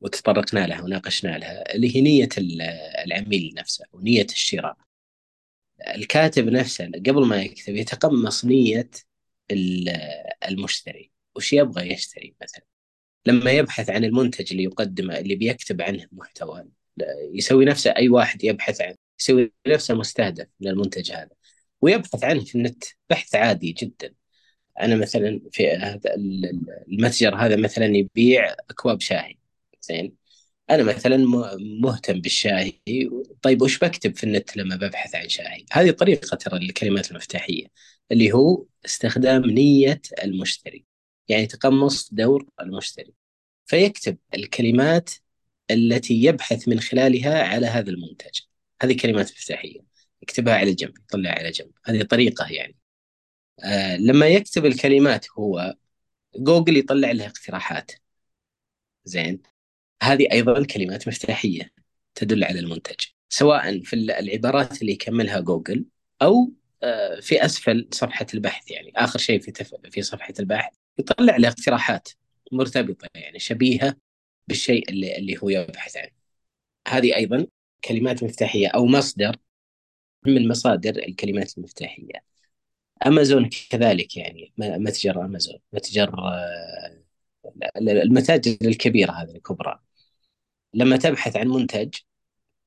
وتطرقنا لها وناقشنا لها اللي هي نية العميل نفسه ونية الشراء. الكاتب نفسه قبل ما يكتب يتقمص نية المشتري. وش يبغى يشتري مثلا؟ لما يبحث عن المنتج اللي يقدمه اللي بيكتب عنه محتوى يسوي نفسه أي واحد يبحث عنه يسوي نفسه مستهدف للمنتج هذا. ويبحث عنه في النت بحث عادي جدا. أنا مثلا في هذا المتجر هذا مثلا يبيع أكواب شاهي زين؟ أنا مثلا مهتم بالشاهي. طيب وش بكتب في النت لما ببحث عن شاهي؟ هذه طريقة ترى الكلمات المفتاحية اللي هو استخدام نية المشتري يعني تقمص دور المشتري. فيكتب الكلمات التي يبحث من خلالها على هذا المنتج. هذه كلمات مفتاحية. يكتبها على جنب يطلعها على جنب. هذه طريقة يعني. آه لما يكتب الكلمات هو جوجل يطلع لها اقتراحات. زين؟ هذه أيضا كلمات مفتاحية تدل على المنتج سواء في العبارات اللي يكملها جوجل أو آه، في أسفل صفحة البحث يعني. آخر شيء في تف... في صفحة البحث يطلع له اقتراحات مرتبطة يعني شبيهة بالشيء اللي اللي هو يبحث عنه. هذه أيضا كلمات مفتاحية أو مصدر من مصادر الكلمات المفتاحية. امازون كذلك يعني متجر امازون متجر المتاجر الكبيرة هذه الكبرى لما تبحث عن منتج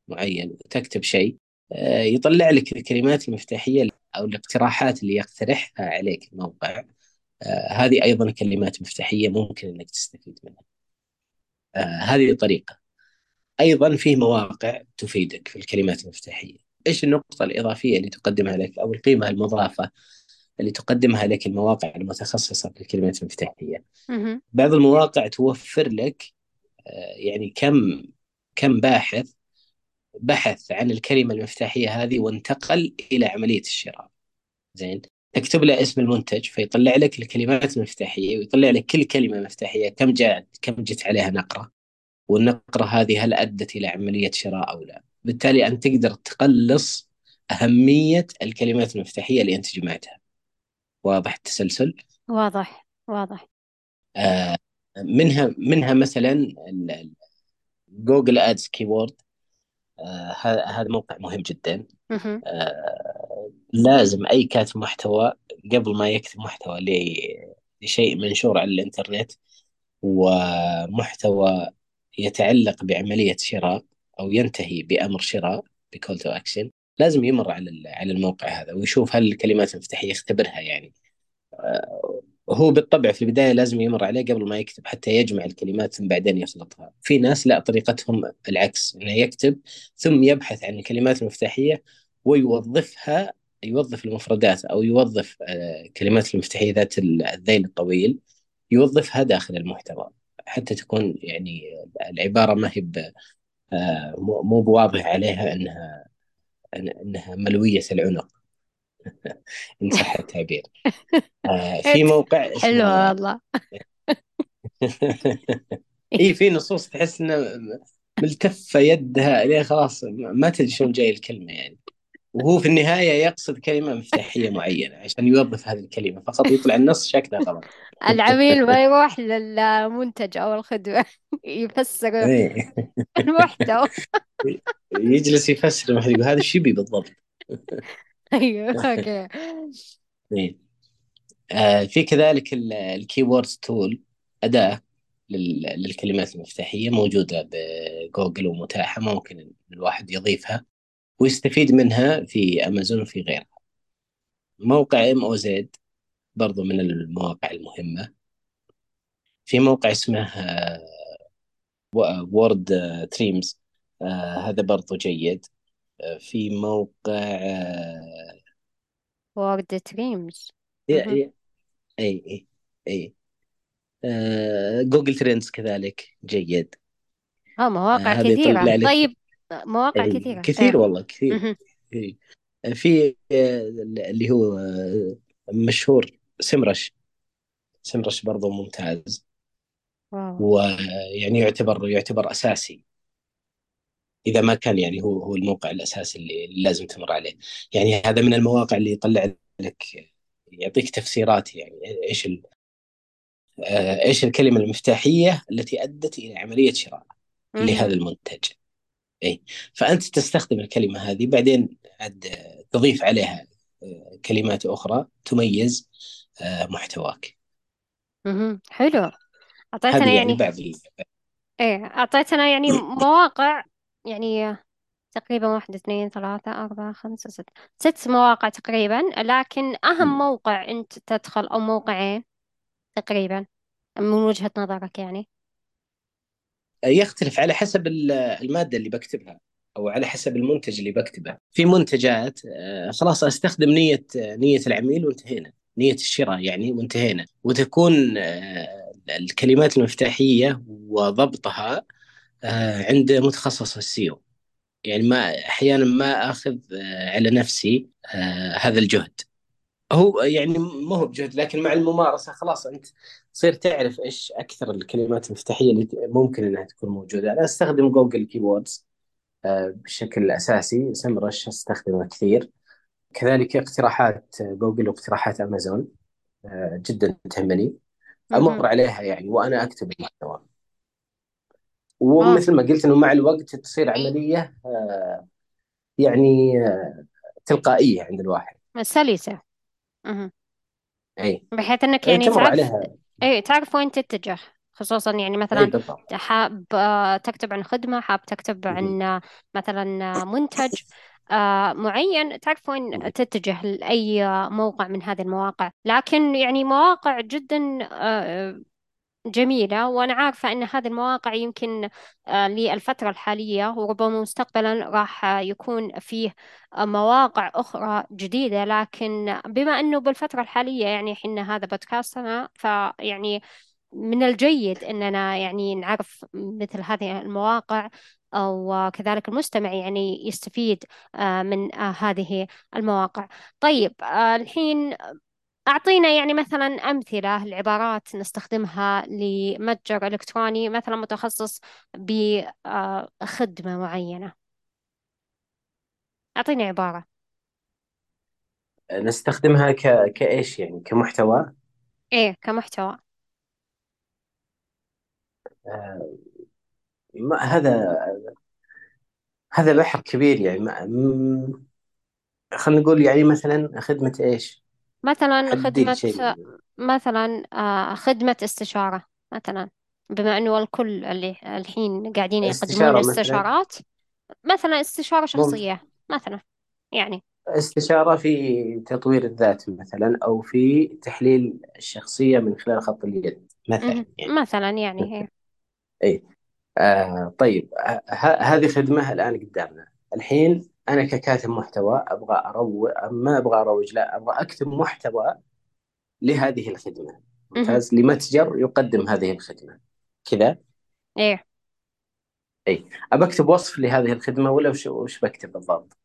معين وتكتب شيء آه، يطلع لك الكلمات المفتاحية أو الاقتراحات اللي يقترحها عليك الموقع آه هذه أيضا كلمات مفتاحية ممكن إنك تستفيد منها. آه هذه طريقه. أيضا في مواقع تفيدك في الكلمات المفتاحية. إيش النقطة الإضافية اللي تقدمها لك أو القيمة المضافة اللي تقدمها لك المواقع المتخصصة في الكلمات المفتاحيه؟ بعض المواقع توفر لك آه يعني كم كم باحث بحث عن الكلمة المفتاحية هذه وانتقل إلى عملية الشراء. زين؟ تكتب له اسم المنتج فيطلع لك الكلمات المفتاحية ويطلع لك كل كلمة مفتاحية كم جاء كم جت عليها نقرة؟ والنقرة هذه هل أدت إلى عملية شراء أو لا؟ بالتالي أنت تقدر تقلص أهمية الكلمات المفتاحية اللي أنت جمعتها. واضح التسلسل؟ واضح واضح. آه منها منها مثلا Google Ads keyword هذا موقع مهم جدا. آه لازم أي كاتب محتوى قبل ما يكتب محتوى لشيء منشور على الإنترنت ومحتوى يتعلق بعملية شراء. أو ينتهي بأمر شراء بكول تو أكشن لازم يمر على على الموقع هذا ويشوف هل الكلمات المفتاحية يختبرها يعني. آه، هو بالطبع في البداية لازم يمر عليه قبل ما يكتب حتى يجمع الكلمات ثم بعدين يخلطها. في ناس لا طريقتهم العكس إنه يكتب ثم يبحث عن الكلمات المفتاحية ويوظفها يوظف المفردات أو يوظف آه، المفتاحية ذات الذيل الطويل يوظفها داخل المحتوى. حتى تكون يعني العبارة ما هي مو بواضح عليها انها إنها ملوية العنق. إن صح التعبير. آه، في موقع حلو والله. اي في نصوص تحس انه ملتفة يدها ليه خلاص ما تدري شلون جاي الكلمة يعني. وهو في النهاية يقصد كلمة مفتاحية معينة عشان يوظف هذه الكلمة فقط يطلع النص شكله غلط العميل ما يروح للمنتج أو الخدمة يفسر إيه. المحتوى. يجلس يفسر يقول هذا إيش يبي بالضبط. أيوه أوكي. إيه. آه في كذلك ال keywords tool أداة للكلمات المفتاحية موجودة بجوجل ومتاحة ممكن الواحد يضيفها. ويستفيد منها في أمازون وفي غيرها. موقع Moz برضو من المواقع المهمة. في موقع اسمه WordStream آه، هذا برضو جيد. آه، في موقع WordStream اي اي اي Google Trends كذلك جيد. آه مواقع آه كثيرة. طيب مواقع كثيرة. كثير إيه. والله كثير. إيه. في آه، اللي هو آه، مشهور سمرش. سمرش برضو ممتاز. ويعني يعتبر يعتبر أساسي. إذا ما كان يعني هو هو الموقع الأساسي اللي لازم تمر عليه. يعني هذا من المواقع اللي يطلع لك يعطيك تفسيرات يعني إيش آه، إيش الكلمة المفتاحية التي أدت إلى عملية شراء لهذا المنتج. إي. فأنت تستخدم الكلمة هذه بعدين عاد تضيف عليها آه، كلمات أخرى تميز آه، محتواك. حلو. أعطيتنا يعني, يعني بعض إيه أعطيتنا يعني مواقع يعني تقريبا واحد اثنين ثلاثة أربعة خمسة ستة ست مواقع تقريبا لكن أهم موقع أنت تدخل أو موقعين تقريبا من وجهة نظرك يعني. يختلف على حسب المادة اللي بكتبها أو على حسب المنتج اللي بكتبه. في منتجات آه، خلاص أستخدم نية نية العميل وانتهينا. نية الشراء يعني وانتهينا. وتكون آه، الكلمات المفتاحية وضبطها آه، عند متخصص السيو. يعني ما أحيانا ما أخذ على نفسي هذا الجهد. هو يعني ما هو بجهد لكن مع الممارسة خلاص أنت تصير تعرف إيش أكثر الكلمات المفتاحية اللي ممكن إنها تكون موجودة. أنا أستخدم Google keywords بشكل أساسي Semrush أستخدمه كثير. كذلك اقتراحات جوجل واقتراحات امازون آه، جدا تهمني. أمر عليها يعني وأنا أكتب المحتوى ومثل ما قلت إنه مع الوقت تصير عملية آه، يعني آه، تلقائية عند الواحد. سلسة. أي. بحيث إنك يعني تعرف عليها. أي تعرف وين تتجه خصوصا يعني مثلا حاب آه، تكتب عن خدمة حاب تكتب عن آه، مثلا منتج آه، معين تعرف وين تتجه لأي موقع من هذه المواقع. لكن يعني مواقع جدا جميلة وأنا عارفة أن هذه المواقع يمكن للفترة الحالية وربما مستقبلا راح يكون فيه مواقع أخرى جديدة. لكن بما أنه بالفترة الحالية يعني حنا هذا بودكاستنا فيعني من الجيد أننا يعني نعرف مثل هذه المواقع أو كذلك المستمع يعني يستفيد آه، من آه، هذه المواقع. طيب آه، الحين أعطينا يعني مثلا أمثلة لعبارات نستخدمها لمتجر إلكتروني مثلا متخصص بخدمة معينة. أعطيني عبارة. نستخدمها ك... كإيش يعني؟ كمحتوى؟ إيه كمحتوى. آه، ما هذا هذا بحر كبير يعني ما خلينا نقول يعني مثلا خدمة إيش؟ مثلا خدمة مثلا آه، خدمة استشارة مثلا. بما إنه الكل اللي الحين قاعدين يقدمون استشارة مثلا. استشارات مثلا استشارة ممكن. شخصية مثلا يعني. استشارة في تطوير الذات مثلا أو في تحليل الشخصية من خلال خط اليد مثلا. مهم. يعني مثلا يعني هي أي آه طيب ه- ه- هذه خدمة الآن قدامنا. الحين أنا ككاتب محتوى أبغى أروج ما أبغى أروج لا أبغى أكتب محتوى لهذه الخدمة. مهم. ممتاز؟ لمتجر يقدم هذه الخدمة. كذا؟ إيه. أي أبى أكتب وصف لهذه الخدمة ولا وش, وش بكتب بالضبط؟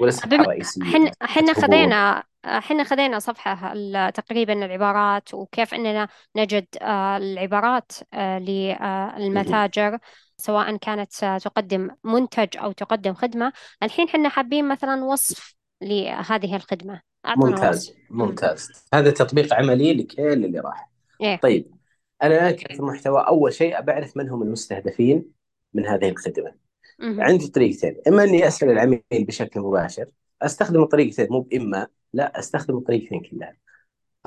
ولا. رئيسية؟ حن صفحة حنا خذينا حنا خذينا صفحة تقريبا العبارات وكيف أننا نجد آه، العبارات آه،. للمتاجر سواء كانت تقدم منتج أو تقدم خدمة الحين حنا حابين مثلا وصف لهذه الخدمة. أعطنا وصف. ممتاز مم. ممتاز. هذا تطبيق عملي لكل اللي راح. إيه. طيب أنا الآن كاتب محتوى أول شيء أبعرف من هم المستهدفين من هذه الخدمة. مهم. عندي طريقتين. إما إني أسأل العميل بشكل مباشر أستخدم الطريقتين مو بإما لا أستخدم الطريقتين كلها.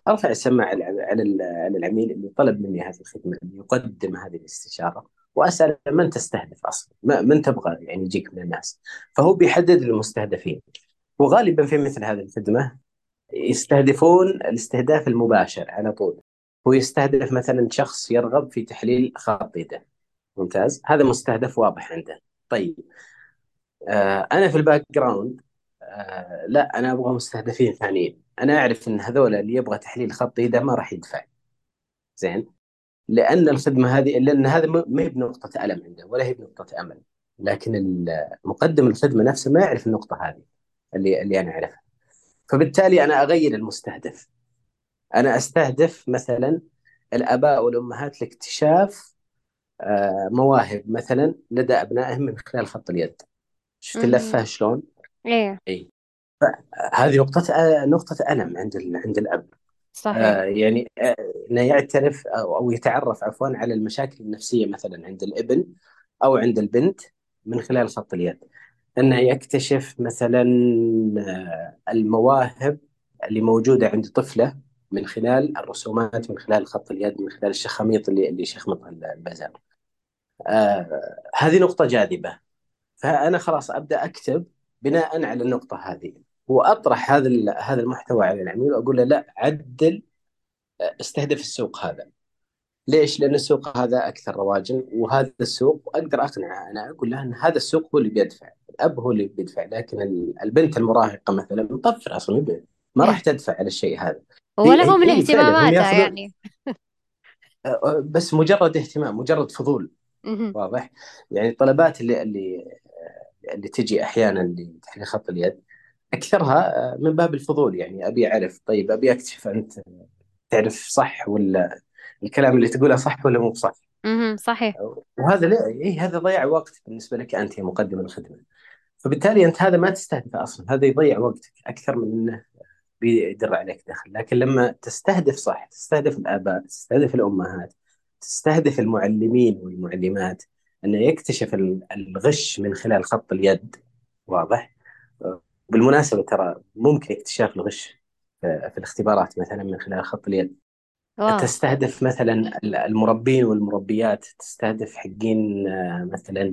أرفع السماعة على على على العميل اللي طلب مني هذه الخدمة اللي يقدم هذه الاستشارة. وأسأل من تستهدف أصلا؟ من تبغى يعني يجيك من الناس؟ فهو بيحدد المستهدفين. وغالبا في مثل هذه الخدمة يستهدفون الاستهداف المباشر على طول. هو يستهدف مثلا شخص يرغب في تحليل خط يده. ممتاز؟ هذا مستهدف واضح عنده. طيب. آه أنا في ال background آه لا أنا أبغى مستهدفين ثانيين. أنا أعرف إن هذول اللي يبغى تحليل خط يده ما راح يدفع. زين؟ لأن الخدمة هذه لأن هذا ما هي بنقطة ألم عنده ولا هي بنقطة أمل. لكن مقدم الخدمة نفسه ما يعرف النقطة هذه اللي اللي أنا أعرفها. فبالتالي أنا أغير المستهدف. أنا أستهدف مثلا الأباء والأمهات لاكتشاف آه، مواهب. مثلا لدى أبنائهم من خلال خط اليد. شفت. اللفة شلون؟ إيه. اي هذه نقطة آه، نقطة ألم عند عند الأب. صحيح. آه، يعني آه، إنه يعترف أو أو يتعرف عفوا على المشاكل النفسية مثلا عند الإبن أو عند البنت من خلال خط اليد. إنه يكتشف مثلا آه، المواهب اللي موجودة عند طفله من خلال الرسومات من خلال خط اليد من خلال الشخاميط اللي اللي يشخمطها البزر آه هذه نقطة جاذبة. فأنا خلاص أبدأ أكتب بناء على النقطة هذه. وأطرح هذا هذا المحتوى على العميل وأقول له لا عدل استهدف السوق هذا. ليش؟ لأن السوق هذا أكثر رواجا وهذا السوق أقدر أقنعه أنا أقول له أن هذا السوق هو اللي بيدفع الأب هو اللي بيدفع لكن ال- البنت المراهقة مثلا مطفرة أصلا ما راح تدفع على الشيء هذا. ولا هو من هي فعلا هم اهتماماته ياخذون يعني. أه، بس مجرد اهتمام مجرد فضول. واضح؟ يعني الطلبات اللي اللي اللي تجي أحيانا لتحليل خط اليد أكثرها أه، من باب الفضول يعني أبي أعرف. طيب أبي أكتشف أنت تعرف صح ولا الكلام اللي تقوله صح ولا مو بصح مهم. صحيح. وهذا لا إيه هذا ضيع وقت بالنسبة لك أنت يا مقدم الخدمة. فبالتالي أنت هذا ما تستهدفه أصلا هذا يضيع وقتك أكثر من إنه بيدر عليك دخل. لكن لما تستهدف صح تستهدف الآباء تستهدف الأمهات تستهدف المعلمين والمعلمات انه يكتشف ال- الغش من خلال خط اليد واضح؟ بالمناسبة ترى ممكن اكتشاف الغش في الاختبارات مثلا من خلال خط اليد. واو تستهدف مثلا المربين والمربيات تستهدف حقين آه، مثلا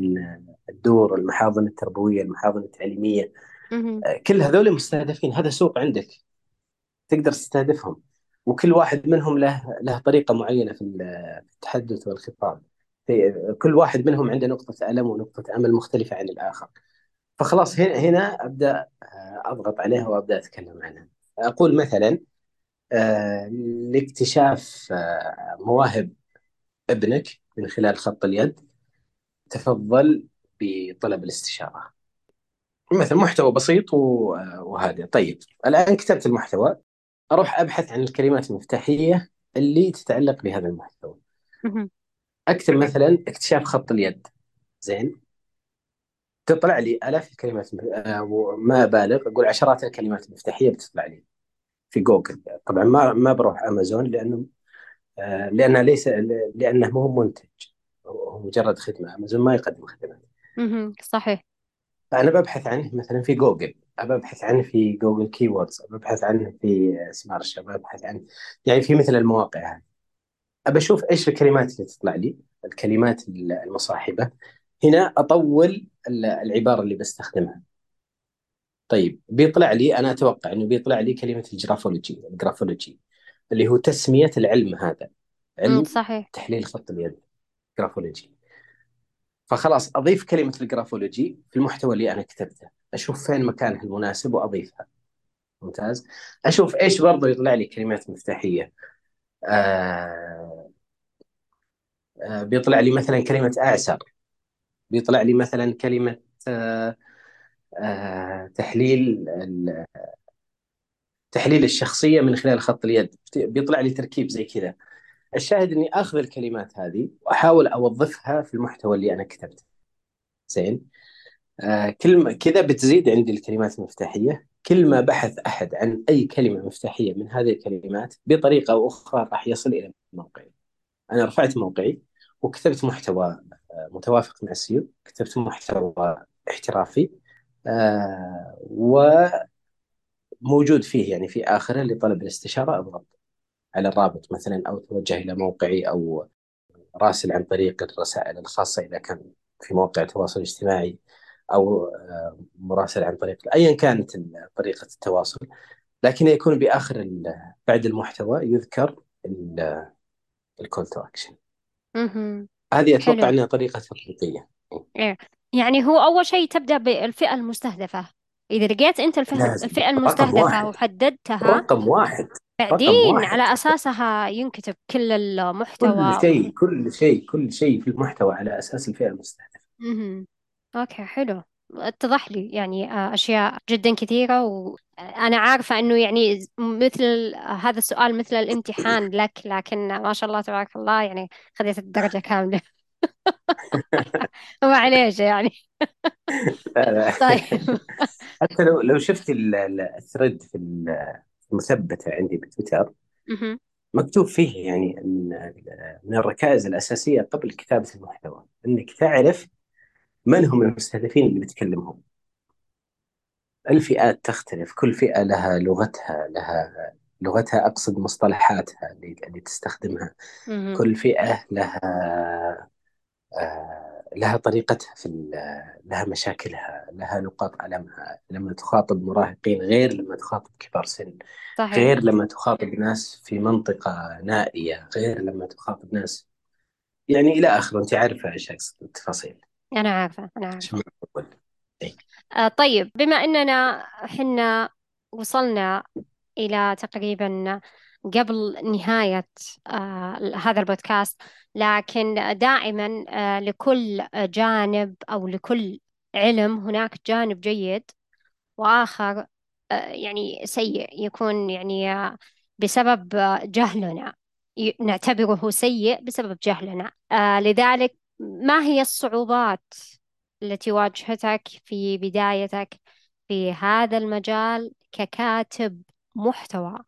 الدور المحاضن التربوية المحاضن التعليمية. آه، كل هذول مستهدفين. هذا سوق عندك. تقدر تستهدفهم. وكل واحد منهم له له طريقة معينة في التحدث والخطاب. كل واحد منهم عنده نقطة ألم ونقطة أمل مختلفة عن الآخر. فخلاص هنا هنا أبدأ آه، أضغط عليها وأبدأ أتكلم عنها أقول مثلا آه، لاكتشاف آه، مواهب ابنك من خلال خط اليد تفضل بطلب الاستشارة. مثلا محتوى بسيط وهذا. طيب الآن كتبت المحتوى. أروح أبحث عن الكلمات المفتاحية اللي تتعلق بهذا المحتوى. أكتب مثلا اكتشاف خط اليد. زين؟ تطلع لي آلاف الكلمات آه، وما أبالغ أقول عشرات الكلمات المفتاحية بتطلع لي في جوجل. طبعا ما ما بروح أمازون لأنه آه، لأنه ليس لأنه مو منتج. هو مجرد خدمة. أمازون ما يقدم خدمات. صحيح. فأنا ببحث عنه مثلا في جوجل. أبى أبحث عنه في Google keywords أبى أبحث عنه في Semrush أبحث عنه يعني في مثل المواقع هذه. أبى أشوف إيش الكلمات اللي تطلع لي الكلمات المصاحبة. هنا أطول العبارة اللي بستخدمها. طيب بيطلع لي أنا أتوقع إنه بيطلع لي كلمة ال graphology ال graphology اللي هو تسمية العلم هذا. علم صحيح. تحليل خط اليد graphology. فخلاص أضيف كلمة ال graphology في المحتوى اللي أنا كتبته. أشوف فين مكانها المناسب وأضيفها. ممتاز. أشوف إيش برضه يطلع لي كلمات مفتاحية. آه آه بيطلع لي مثلا كلمة أعسر. بيطلع لي مثلا كلمة آه آه تحليل تحليل الشخصية من خلال خط اليد. بيطلع لي تركيب زي كذا. الشاهد إني آخذ الكلمات هذه وأحاول أوظفها في المحتوى اللي أنا كتبته. زين؟ آه كلمه كذا بتزيد عندي الكلمات المفتاحية. كل ما بحث أحد عن أي كلمة مفتاحية من هذه الكلمات بطريقة أو أخرى راح يصل إلى موقعي. أنا رفعت موقعي وكتبت محتوى متوافق مع السيو كتبت محتوى احترافي آه وموجود فيه يعني في آخره لطلب الاستشارة أضغط على الرابط مثلا أو توجه إلى موقعي أو راسل عن طريق الرسائل الخاصة إذا كان في موقع تواصل اجتماعي أو آه، مراسله عن طريق ايا كانت طريقة التواصل. لكن يكون بآخر بعد المحتوى يذكر ال call to action هذه أتوقع حلو. إنها طريقة تطبيقية. إيه. يعني هو أول شيء تبدأ بالفئة المستهدفة. إذا لقيت أنت الفئة المستهدفة وحددتها رقم واحد. بعدين واحد. على أساسها ينكتب كل المحتوى. كل شيء كل شيء كل شيء في المحتوى على أساس الفئة المستهدفة. مهم. أوكي حلو. اتضح لي يعني آه، أشياء جدا كثيرة وأنا عارفة أنه يعني مثل هذا السؤال مثل الامتحان لك لكن ما شاء الله تبارك الله يعني خذيت الدرجة كاملة. معليش يعني. طيب. حتى لو لو شفت الثريد في مثبتة عندي بتويتر مكتوب فيه يعني من الركائز الأساسية قبل كتابة المحتوى إنك تعرف من هم المستهدفين اللي بتكلمهم. الفئات تختلف، كل فئة لها لغتها، لها لغتها أقصد مصطلحاتها اللي, اللي تستخدمها. كل فئة لها آه لها طريقتها في لها مشاكلها لها نقاط ألمها لما تخاطب مراهقين غير لما تخاطب كبار سن صحيح. غير لما تخاطب ناس في منطقة نائية غير لما تخاطب ناس يعني إلى آخره أنت عارفة إيش أقصد التفاصيل أنا عارفة أنا عارفة. إيه. آه طيب بما أننا حنا وصلنا إلى تقريبا قبل نهاية آه هذا البودكاست لكن دائما آه لكل جانب أو لكل علم هناك جانب جيد وآخر آه يعني سيء يكون يعني بسبب جهلنا نعتبره سيء بسبب جهلنا. لذلك ما هي الصعوبات التي واجهتك في بدايتك في هذا المجال ككاتب محتوى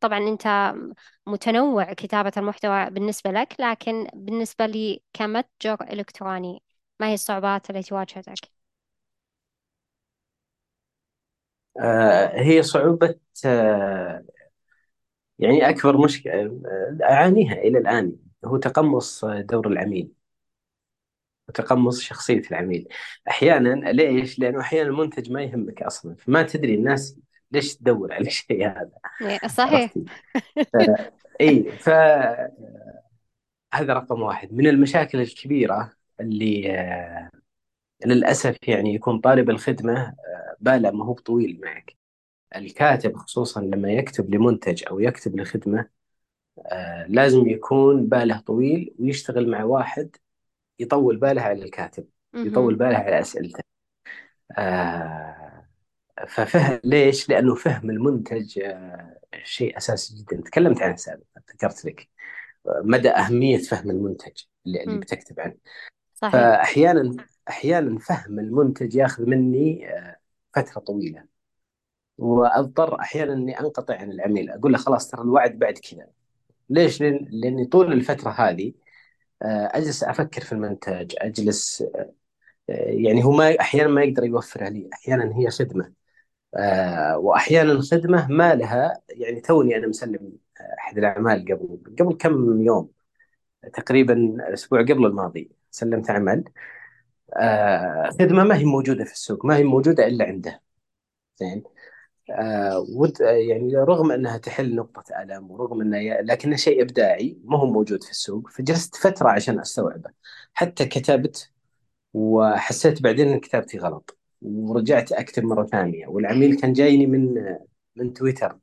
طبعا أنت متنوع كتابة المحتوى بالنسبة لك لكن بالنسبة لي كمتجر إلكتروني ما هي الصعوبات التي واجهتك؟ آه هي صعوبة آه يعني أكبر مشكلة آه، أعانيها إلى الآن هو تقمص دور العميل وتقمص شخصية العميل. أحيانا ليش؟ لأنه أحيانا المنتج ما يهمك أصلا. فما تدري الناس ليش تدور على الشيء هذا. إيه، صحيح. إي ف هذا رقم واحد. من المشاكل الكبيرة اللي للأسف يعني يكون طالب الخدمة آه، باله ما هو طويل معك. الكاتب خصوصا لما يكتب لمنتج أو يكتب لخدمة آه، لازم يكون باله طويل ويشتغل مع واحد يطول باله على الكاتب يطول باله على أسئلته. ففهم ليش؟ لأنه فهم المنتج آه، شيء أساسي جدا. تكلمت عنه سابقا ذكرت لك مدى أهمية فهم المنتج اللي, اللي بتكتب عنه. صحيح. فاحيانا أحيانا فهم المنتج ياخذ مني آه، فترة طويلة. وأضطر أحيانا إني أنقطع عن العميل أقول له خلاص ترى الوعد بعد كذا. ليش؟ لأني طول الفترة هذه آه، أجلس أفكر في المنتج أجلس يعني هو ما أحيانا ما يقدر يوفرها لي أحيانا هي خدمة. آه، وأحيانا خدمة ما لها يعني توني أنا مسلم أحد الأعمال قبل قبل كم يوم تقريبا الأسبوع قبل الماضي سلمت عمل. آه، خدمة ما هي موجودة في السوق ما هي موجودة إلا عنده. زين؟ آه ود يعني رغم أنها تحل نقطة ألم ورغم انه ي... لكنه شيء إبداعي ما هو موجود في السوق فجلست فترة عشان أستوعبه. حتى كتبت وحسيت بعدين إن كتابتي غلط ورجعت أكتب مرة ثانية والعميل كان جايني من من تويتر.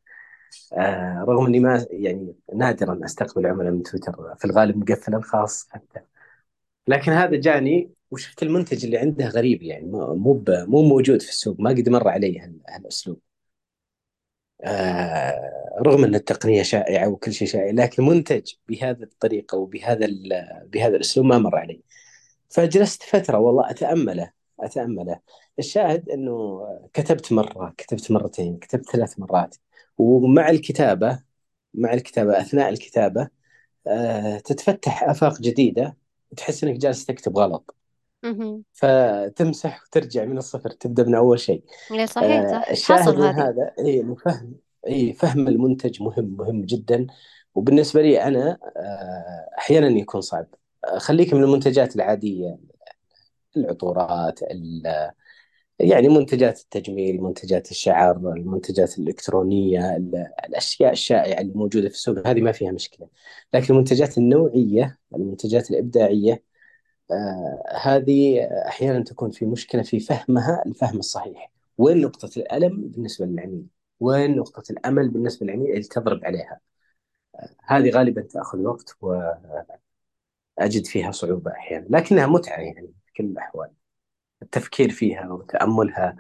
آه رغم إني ما يعني نادرا أستقبل عملاء من تويتر في الغالب مقفل الخاص حتى. لكن هذا جاني وشفت المنتج اللي عنده غريب يعني مو مو موجود في السوق ما قد مر علي هالأسلوب. آه رغم أن التقنية شائعة وكل شيء شائع لكن منتج بهذه الطريقة وبهذا بهذا الأسلوب ما مر علي. فجلست فترة والله أتأمله أتأمله. الشاهد أنه كتبت مرة كتبت مرتين كتبت ثلاث مرات. ومع الكتابة مع الكتابة أثناء الكتابة آه تتفتح آفاق جديدة وتحس إنك جالس تكتب غلط. فتمسح وترجع من الصفر تبدأ من أول شيء. صحيح صح آه الشاهد من هذا. إي فهم. إي فهم المنتج مهم مهم جدا. وبالنسبة لي أنا آه أحيانا يكون صعب. خليك من المنتجات العادية العطورات يعني منتجات التجميل منتجات الشعر المنتجات الإلكترونية الأشياء الشائعة اللي موجودة في السوق. هذه ما فيها مشكلة. لكن المنتجات النوعية المنتجات الإبداعية هذه أحيانا تكون في مشكلة في فهمها الفهم الصحيح. وين نقطة الألم بالنسبة للعميل؟ وين نقطة الأمل بالنسبة للعميل اللي تضرب عليها؟ آه هذه غالبا تأخذ وقت وأجد فيها صعوبة أحيانا لكنها متعة يعني في كل الأحوال. التفكير فيها وتأملها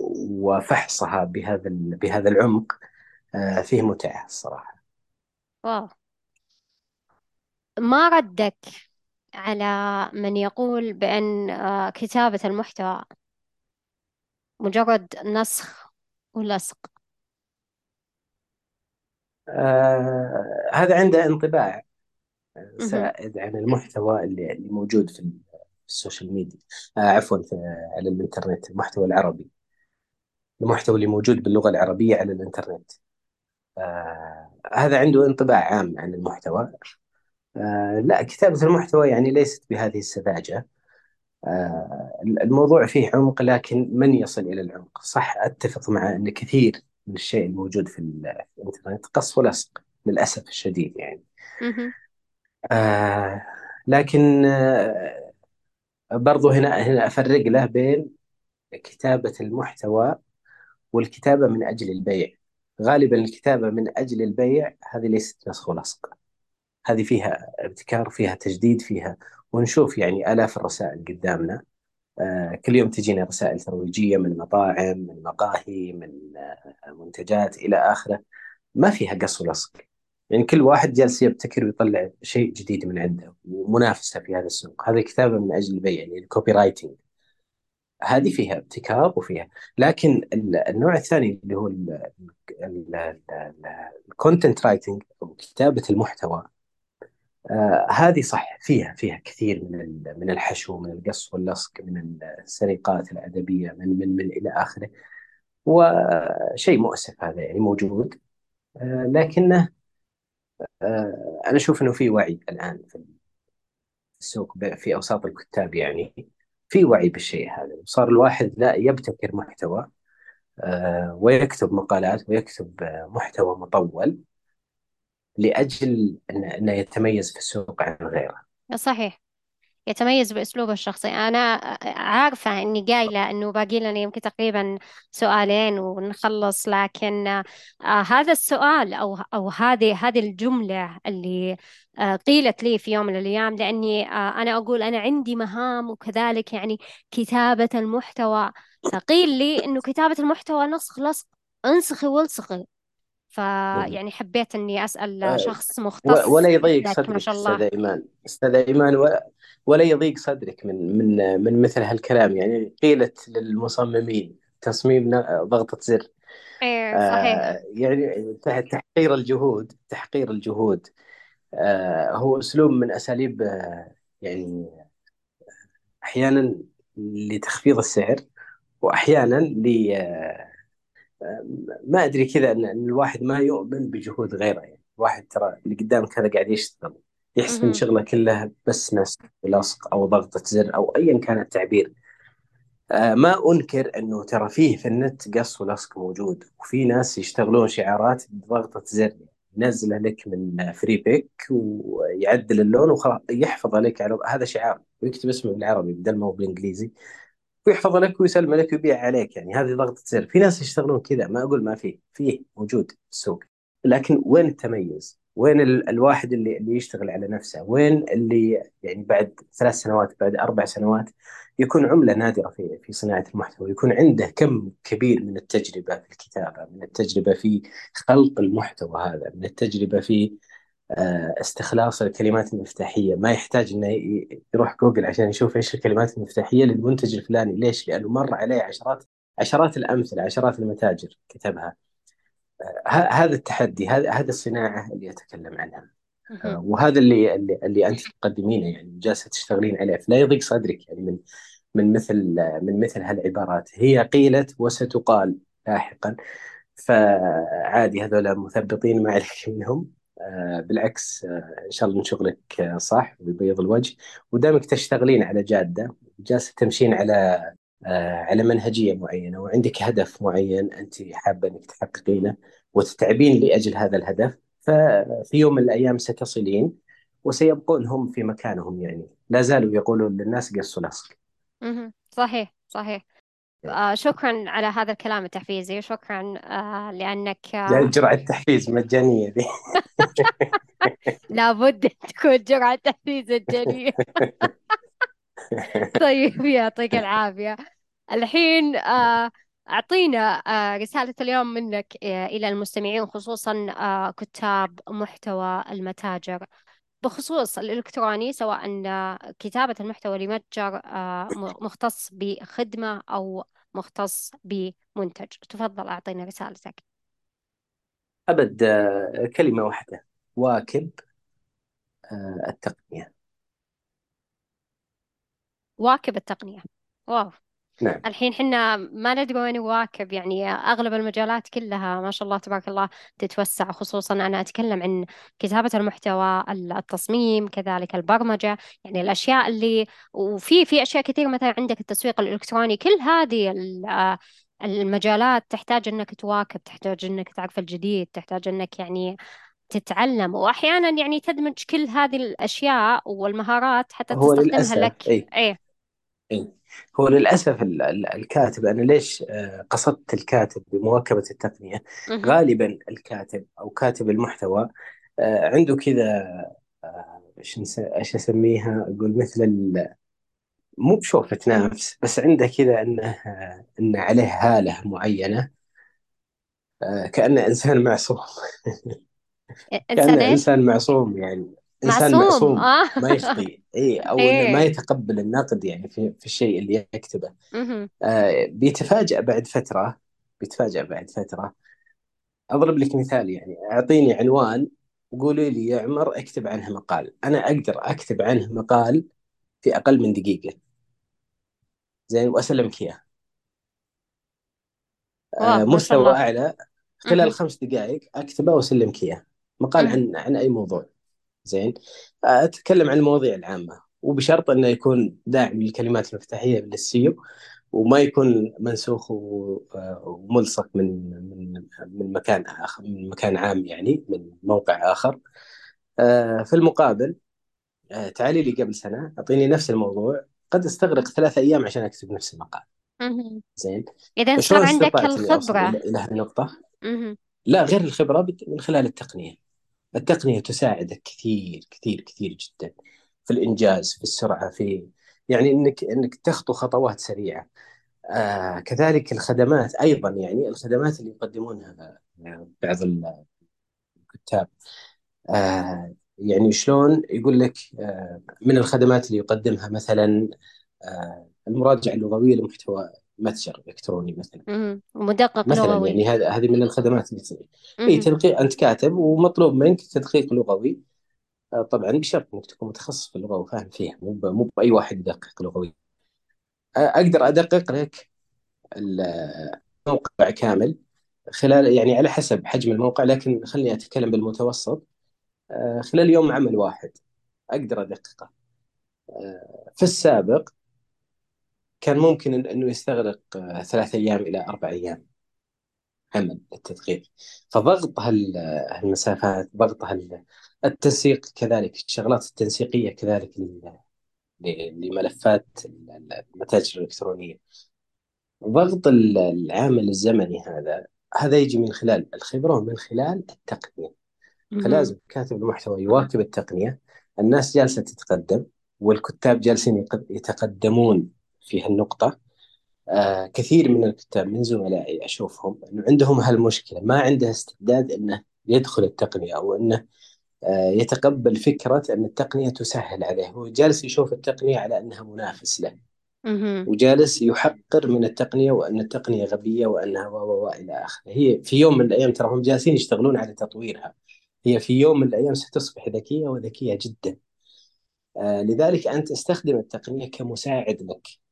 وفحصها بهذا بهذا العمق آه، فيه متعة الصراحة. واو. ما ردك؟ على من يقول بأن آه، كتابة المحتوى مجرد نسخ ولصق. آه هذا عنده انطباع سائد عن المحتوى اللي, اللي موجود في السوشيال ميديا. آه عفوا على الإنترنت المحتوى العربي. المحتوى اللي موجود باللغة العربية على الإنترنت. آه هذا عنده انطباع عام عن المحتوى. آه لا كتابة المحتوى يعني ليست بهذه السذاجة. آه الموضوع فيه عمق لكن من يصل إلى العمق؟ صح أتفق مع أن كثير من الشيء الموجود في الإنترنت قص ولصق للأسف الشديد يعني. آه لكن آه برضو هنا هنا أفرق له بين كتابة المحتوى والكتابة من أجل البيع. غالبا الكتابة من أجل البيع هذه ليست نسخ ولصق. هذه فيها ابتكار فيها تجديد فيها ونشوف يعني آلاف الرسائل قدامنا. آه كل يوم تجينا رسائل ترويجية من مطاعم من مقاهي من آه منتجات إلى آخره. ما فيها قص ولصق. يعني كل واحد جالس يبتكر ويطلع شيء جديد من عنده ومنافسة في هذا السوق. هذه كتابه من أجل البيع يعني ال copywriting هذه فيها ابتكار وفيها. لكن النوع الثاني اللي هو ال content writing أو كتابة المحتوى آه هذه صح فيها فيها كثير من من الحشو من القص واللصق من السرقات الأدبية من من من إلى آخره. وشيء مؤسف هذا يعني موجود. آه لكنه آه، أنا أشوف إنه في وعي الآن في السوق في أوساط الكتاب يعني. في وعي بالشيء هذا. صار الواحد لا يبتكر محتوى آه، ويكتب مقالات ويكتب محتوى مطول. لأجل أنه يتميز في السوق عن غيره. صحيح. يتميز بأسلوبه الشخصي. أنا عارفة إني قايلة إنه باقي لنا يمكن تقريبا سؤالين ونخلص لكن آه هذا السؤال أو أو هذه هذه الجملة اللي آه قيلت لي في يوم من الأيام لأني آه أنا أقول أنا عندي مهام وكذلك يعني كتابة المحتوى. فقيل لي إنه كتابة المحتوى نسخ لصق أنسخي والصقي فيعني حبيت إني أسأل آه، شخص مختص ولا يضيق صدرك ما شاء الله أستاذ إيمان. أستاذ إيمان ولا يضيق صدرك من من من مثل هالكلام. يعني قيلت للمصممين تصميم ضغطة زر. إيه صحيح. آه يعني تحقير الجهود تحقير الجهود آه هو أسلوب من أساليب آه يعني أحيانا لتخفيض السعر واحيانا ل ما أدري كذا ان الواحد ما يؤمن بجهود غيره يعني. الواحد ترى اللي قدامك هذا قاعد يشتغل يحسب ان شغله كلها بس نسق ولصق أو ضغطه زر أو ايا كان التعبير. آه، ما أنكر إنه ترى فيه في النت قص ولصق موجود وفي ناس يشتغلون شعارات بضغطه زر ينزله لك من فري بيك ويعدل اللون وخلاص يحفظ عليك على هذا شعار. ويكتب اسمه بالعربي بدل ما هو بالإنجليزي. ويحفظ لك ويسلم لك ويبيع عليك يعني. هذه ضغطة زر في ناس يشتغلون كذا. ما أقول ما فيه فيه موجود السوق. لكن وين التميز؟ وين ال الواحد اللي اللي يشتغل على نفسه؟ وين اللي يعني بعد ثلاث سنوات بعد أربع سنوات يكون عملة نادرة في في صناعة المحتوى؟ يكون عنده كم كبير من التجربة في الكتابة من التجربة في خلق المحتوى هذا من التجربة في استخلاص الكلمات المفتاحية. ما يحتاج إنه يروح جوجل عشان يشوف إيش الكلمات المفتاحية للمنتج الفلاني. ليش؟ لأنه مر عليه عشرات عشرات الأمثلة عشرات المتاجر كتبها. آه، هذا التحدي هذا هذه الصناعة اللي أتكلم عنها. آه، وهذا اللي اللي, اللي أنت تقدمينه يعني جالسة تشتغلين عليه. فلا يضيق صدرك يعني من من مثل من مثل هالعبارات. هي قيلت وستقال لاحقا. فعادي هذول مثبطين ما عليك منهم. آه، بالعكس آه، إن شاء الله شغلك آه، صح ويبيض الوجه. ودامك تشتغلين على جادة جالسة تمشين على على منهجية معينة وعندك هدف معين أنت حابة إنك تحققينه وتتعبين لأجل هذا الهدف ففي يوم من الأيام ستصلين وسيبقون هم في مكانهم يعني. لا زالوا يقولون للناس قصوا لصق صحيح صحيح. آه شكرا على هذا الكلام التحفيزي وشكرا آه لأنك آه جرعة تحفيز مجانية دي. لابد تكون جرعة تحفيز مجانية طيب يعطيك العافية. الحين أعطينا رسالة اليوم منك إلى المستمعين خصوصا كتاب محتوى المتاجر. بخصوص الإلكتروني سواء كتابة المحتوى لمتجر آه، مختص بخدمة أو مختص بمنتج. تفضل أعطينا رسالتك. أبد آه، كلمة واحدة. واكب آه، التقنية. واكب التقنية. واو. نعم الحين حنا ما ندري وين نواكب يعني أغلب المجالات كلها ما شاء الله تبارك الله تتوسع خصوصا أنا أتكلم عن كتابة المحتوى التصميم كذلك البرمجة يعني الأشياء اللي وفي في أشياء كثير مثلا عندك التسويق الإلكتروني كل هذه المجالات تحتاج أنك تواكب تحتاج أنك تعرف الجديد تحتاج أنك يعني تتعلم وأحيانا يعني تدمج كل هذه الأشياء والمهارات حتى هو تستخدمها للأسف لك أي. إيه أي. هو للأسف الكاتب أنا ليش آه، قصدت الكاتب بمواكبة التقنية غالبا الكاتب أو كاتب المحتوى آه، عنده كذا آه، إيش إيش أسميها أقول مثل. مو بشوفة نفس بس عنده كذا إنه إنه عليه هالة معينة كأنه إنسان معصوم إيش؟ إنسان معصوم يعني إنسان معصوم. معصوم. آه. ما يخطئ اي أو إنه ما يتقبل النقد يعني في, في الشيء اللي يكتبه. آه بيتفاجأ بعد فترة بيتفاجأ بعد فترة. أضرب لك مثال يعني. أعطيني عنوان وقولي لي يا عمر أكتب عنه مقال. أنا أقدر أكتب عنه مقال في أقل من دقيقة. زين وأسلمك إياه. آه مستوى أعلى. خلال. خمس دقائق أكتبه وأسلمك إياه. مقال. عن عن أي موضوع. زين أتكلم عن المواضيع العامة وبشرط أنه يكون داعم للكلمات المفتاحية للسيو وما يكون منسوخ وملصق من من من مكان آخر من مكان عام يعني من موقع آخر آه، في المقابل آه، تعالي لي قبل سنة أعطيني نفس الموضوع قد أستغرق ثلاثة أيام عشان أكتب نفس المقال. زين إذا صار عندك اوصل إلى هالنقطه؟ مهم. لا غير الخبرة من خلال التقنية التقنية تساعدك كثير كثير كثير جدا في الإنجاز في السرعة في يعني إنك إنك تخطو خطوات سريعة. آه كذلك الخدمات أيضا يعني الخدمات اللي يقدمونها آه، بعض الكتاب. آه يعني شلون يقول لك آه من الخدمات اللي يقدمها مثلا آه المراجعة اللغوية لمحتوى متجر إلكتروني مثلا. مدقق مثلا لغوي. يعني هذا هذه من الخدمات اللي تصير. اي. تدقيق أنت كاتب ومطلوب منك تدقيق لغوي. آه، طبعا بشرط إنك تكون متخصص في اللغة وفاهم فيها. مو مو بأي واحد يدقق لغوي. آه، أقدر أدقق لك الموقع كامل خلال يعني على حسب حجم الموقع لكن خليني أتكلم بالمتوسط. آه، خلال يوم عمل واحد أقدر أدققه. آه، في السابق كان ممكن أنه يستغرق آه، ثلاث أيام إلى أربع أيام عمل التدقيق. فضغط هالمسافات ضغط التنسيق كذلك الشغلات التنسيقية كذلك لملفات المتاجر الإلكترونية. ضغط العامل الزمني هذا هذا يجي من خلال الخبرة ومن خلال التقنية. فلازم كاتب المحتوى يواكب التقنية الناس جالسة تتقدم والكتاب جالسين يتقدمون في هالنقطة. آه كثير من الكتاب من زملائي أشوفهم أنه عندهم هالمشكلة ما عنده استعداد أنه يدخل التقنية أو أنه آه يتقبل فكرة أن التقنية تسهل عليه. هو جالس يشوف التقنية على أنها منافس له. وجالس يحقر من التقنية وأن التقنية غبية وأنها و إلى آخره. هي في يوم من الأيام ترى هم جالسين يشتغلون على تطويرها. هي في يوم من الأيام ستصبح ذكية وذكية جدا. آه لذلك أنت استخدم التقنية كمساعد لك.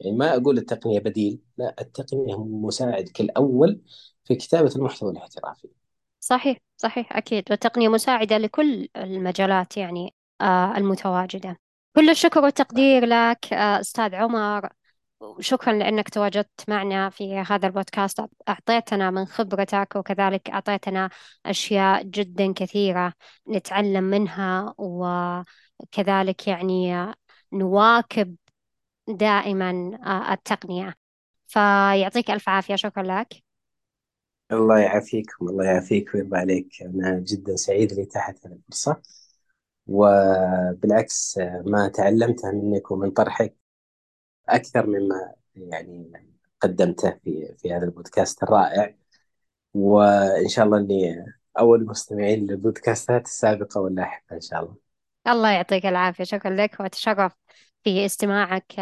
يعني ما أقول التقنية بديل لا التقنية مساعدك الأول في كتابة المحتوى الاحترافي. صحيح صحيح أكيد. والتقنية مساعدة لكل المجالات يعني آه المتواجدة. كل الشكر والتقدير لك آه أستاذ عمر. وشكرا لأنك تواجدت معنا في هذا البودكاست. أعطيتنا من خبرتك وكذلك أعطيتنا أشياء جدا كثيرة نتعلم منها وكذلك يعني نواكب دائما آه، التقنية. فيعطيك ألف عافية. شكرا لك. الله يعافيكم. الله يعافيك ويرضى عليك. أنا جدا سعيد لإتاحة هذه الفرصة. وبالعكس ما تعلمته منك ومن طرحك أكثر مما يعني قدمته في في هذا البودكاست الرائع. وإن شاء الله إني أول مستمعين للبودكاستات السابقة واللاحقة إن شاء الله. الله يعطيك العافية. شكرا لك. وأتشرف. في استماعك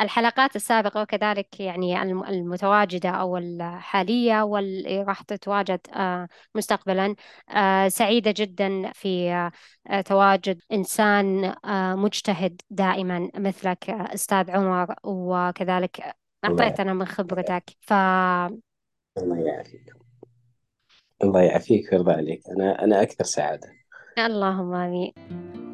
للحلقات السابقة وكذلك يعني المتواجدة أو الحالية واللي راح تتواجد آه، مستقبلا. آه، سعيدة جدا في آه، تواجد إنسان مجتهد دائما مثلك أستاذ عمر وكذلك أعطيتنا من خبرتك. ف الله يعافيك. الله يعافيك ويرضى عليك. أنا أنا أكثر سعادة. اللهم آمين.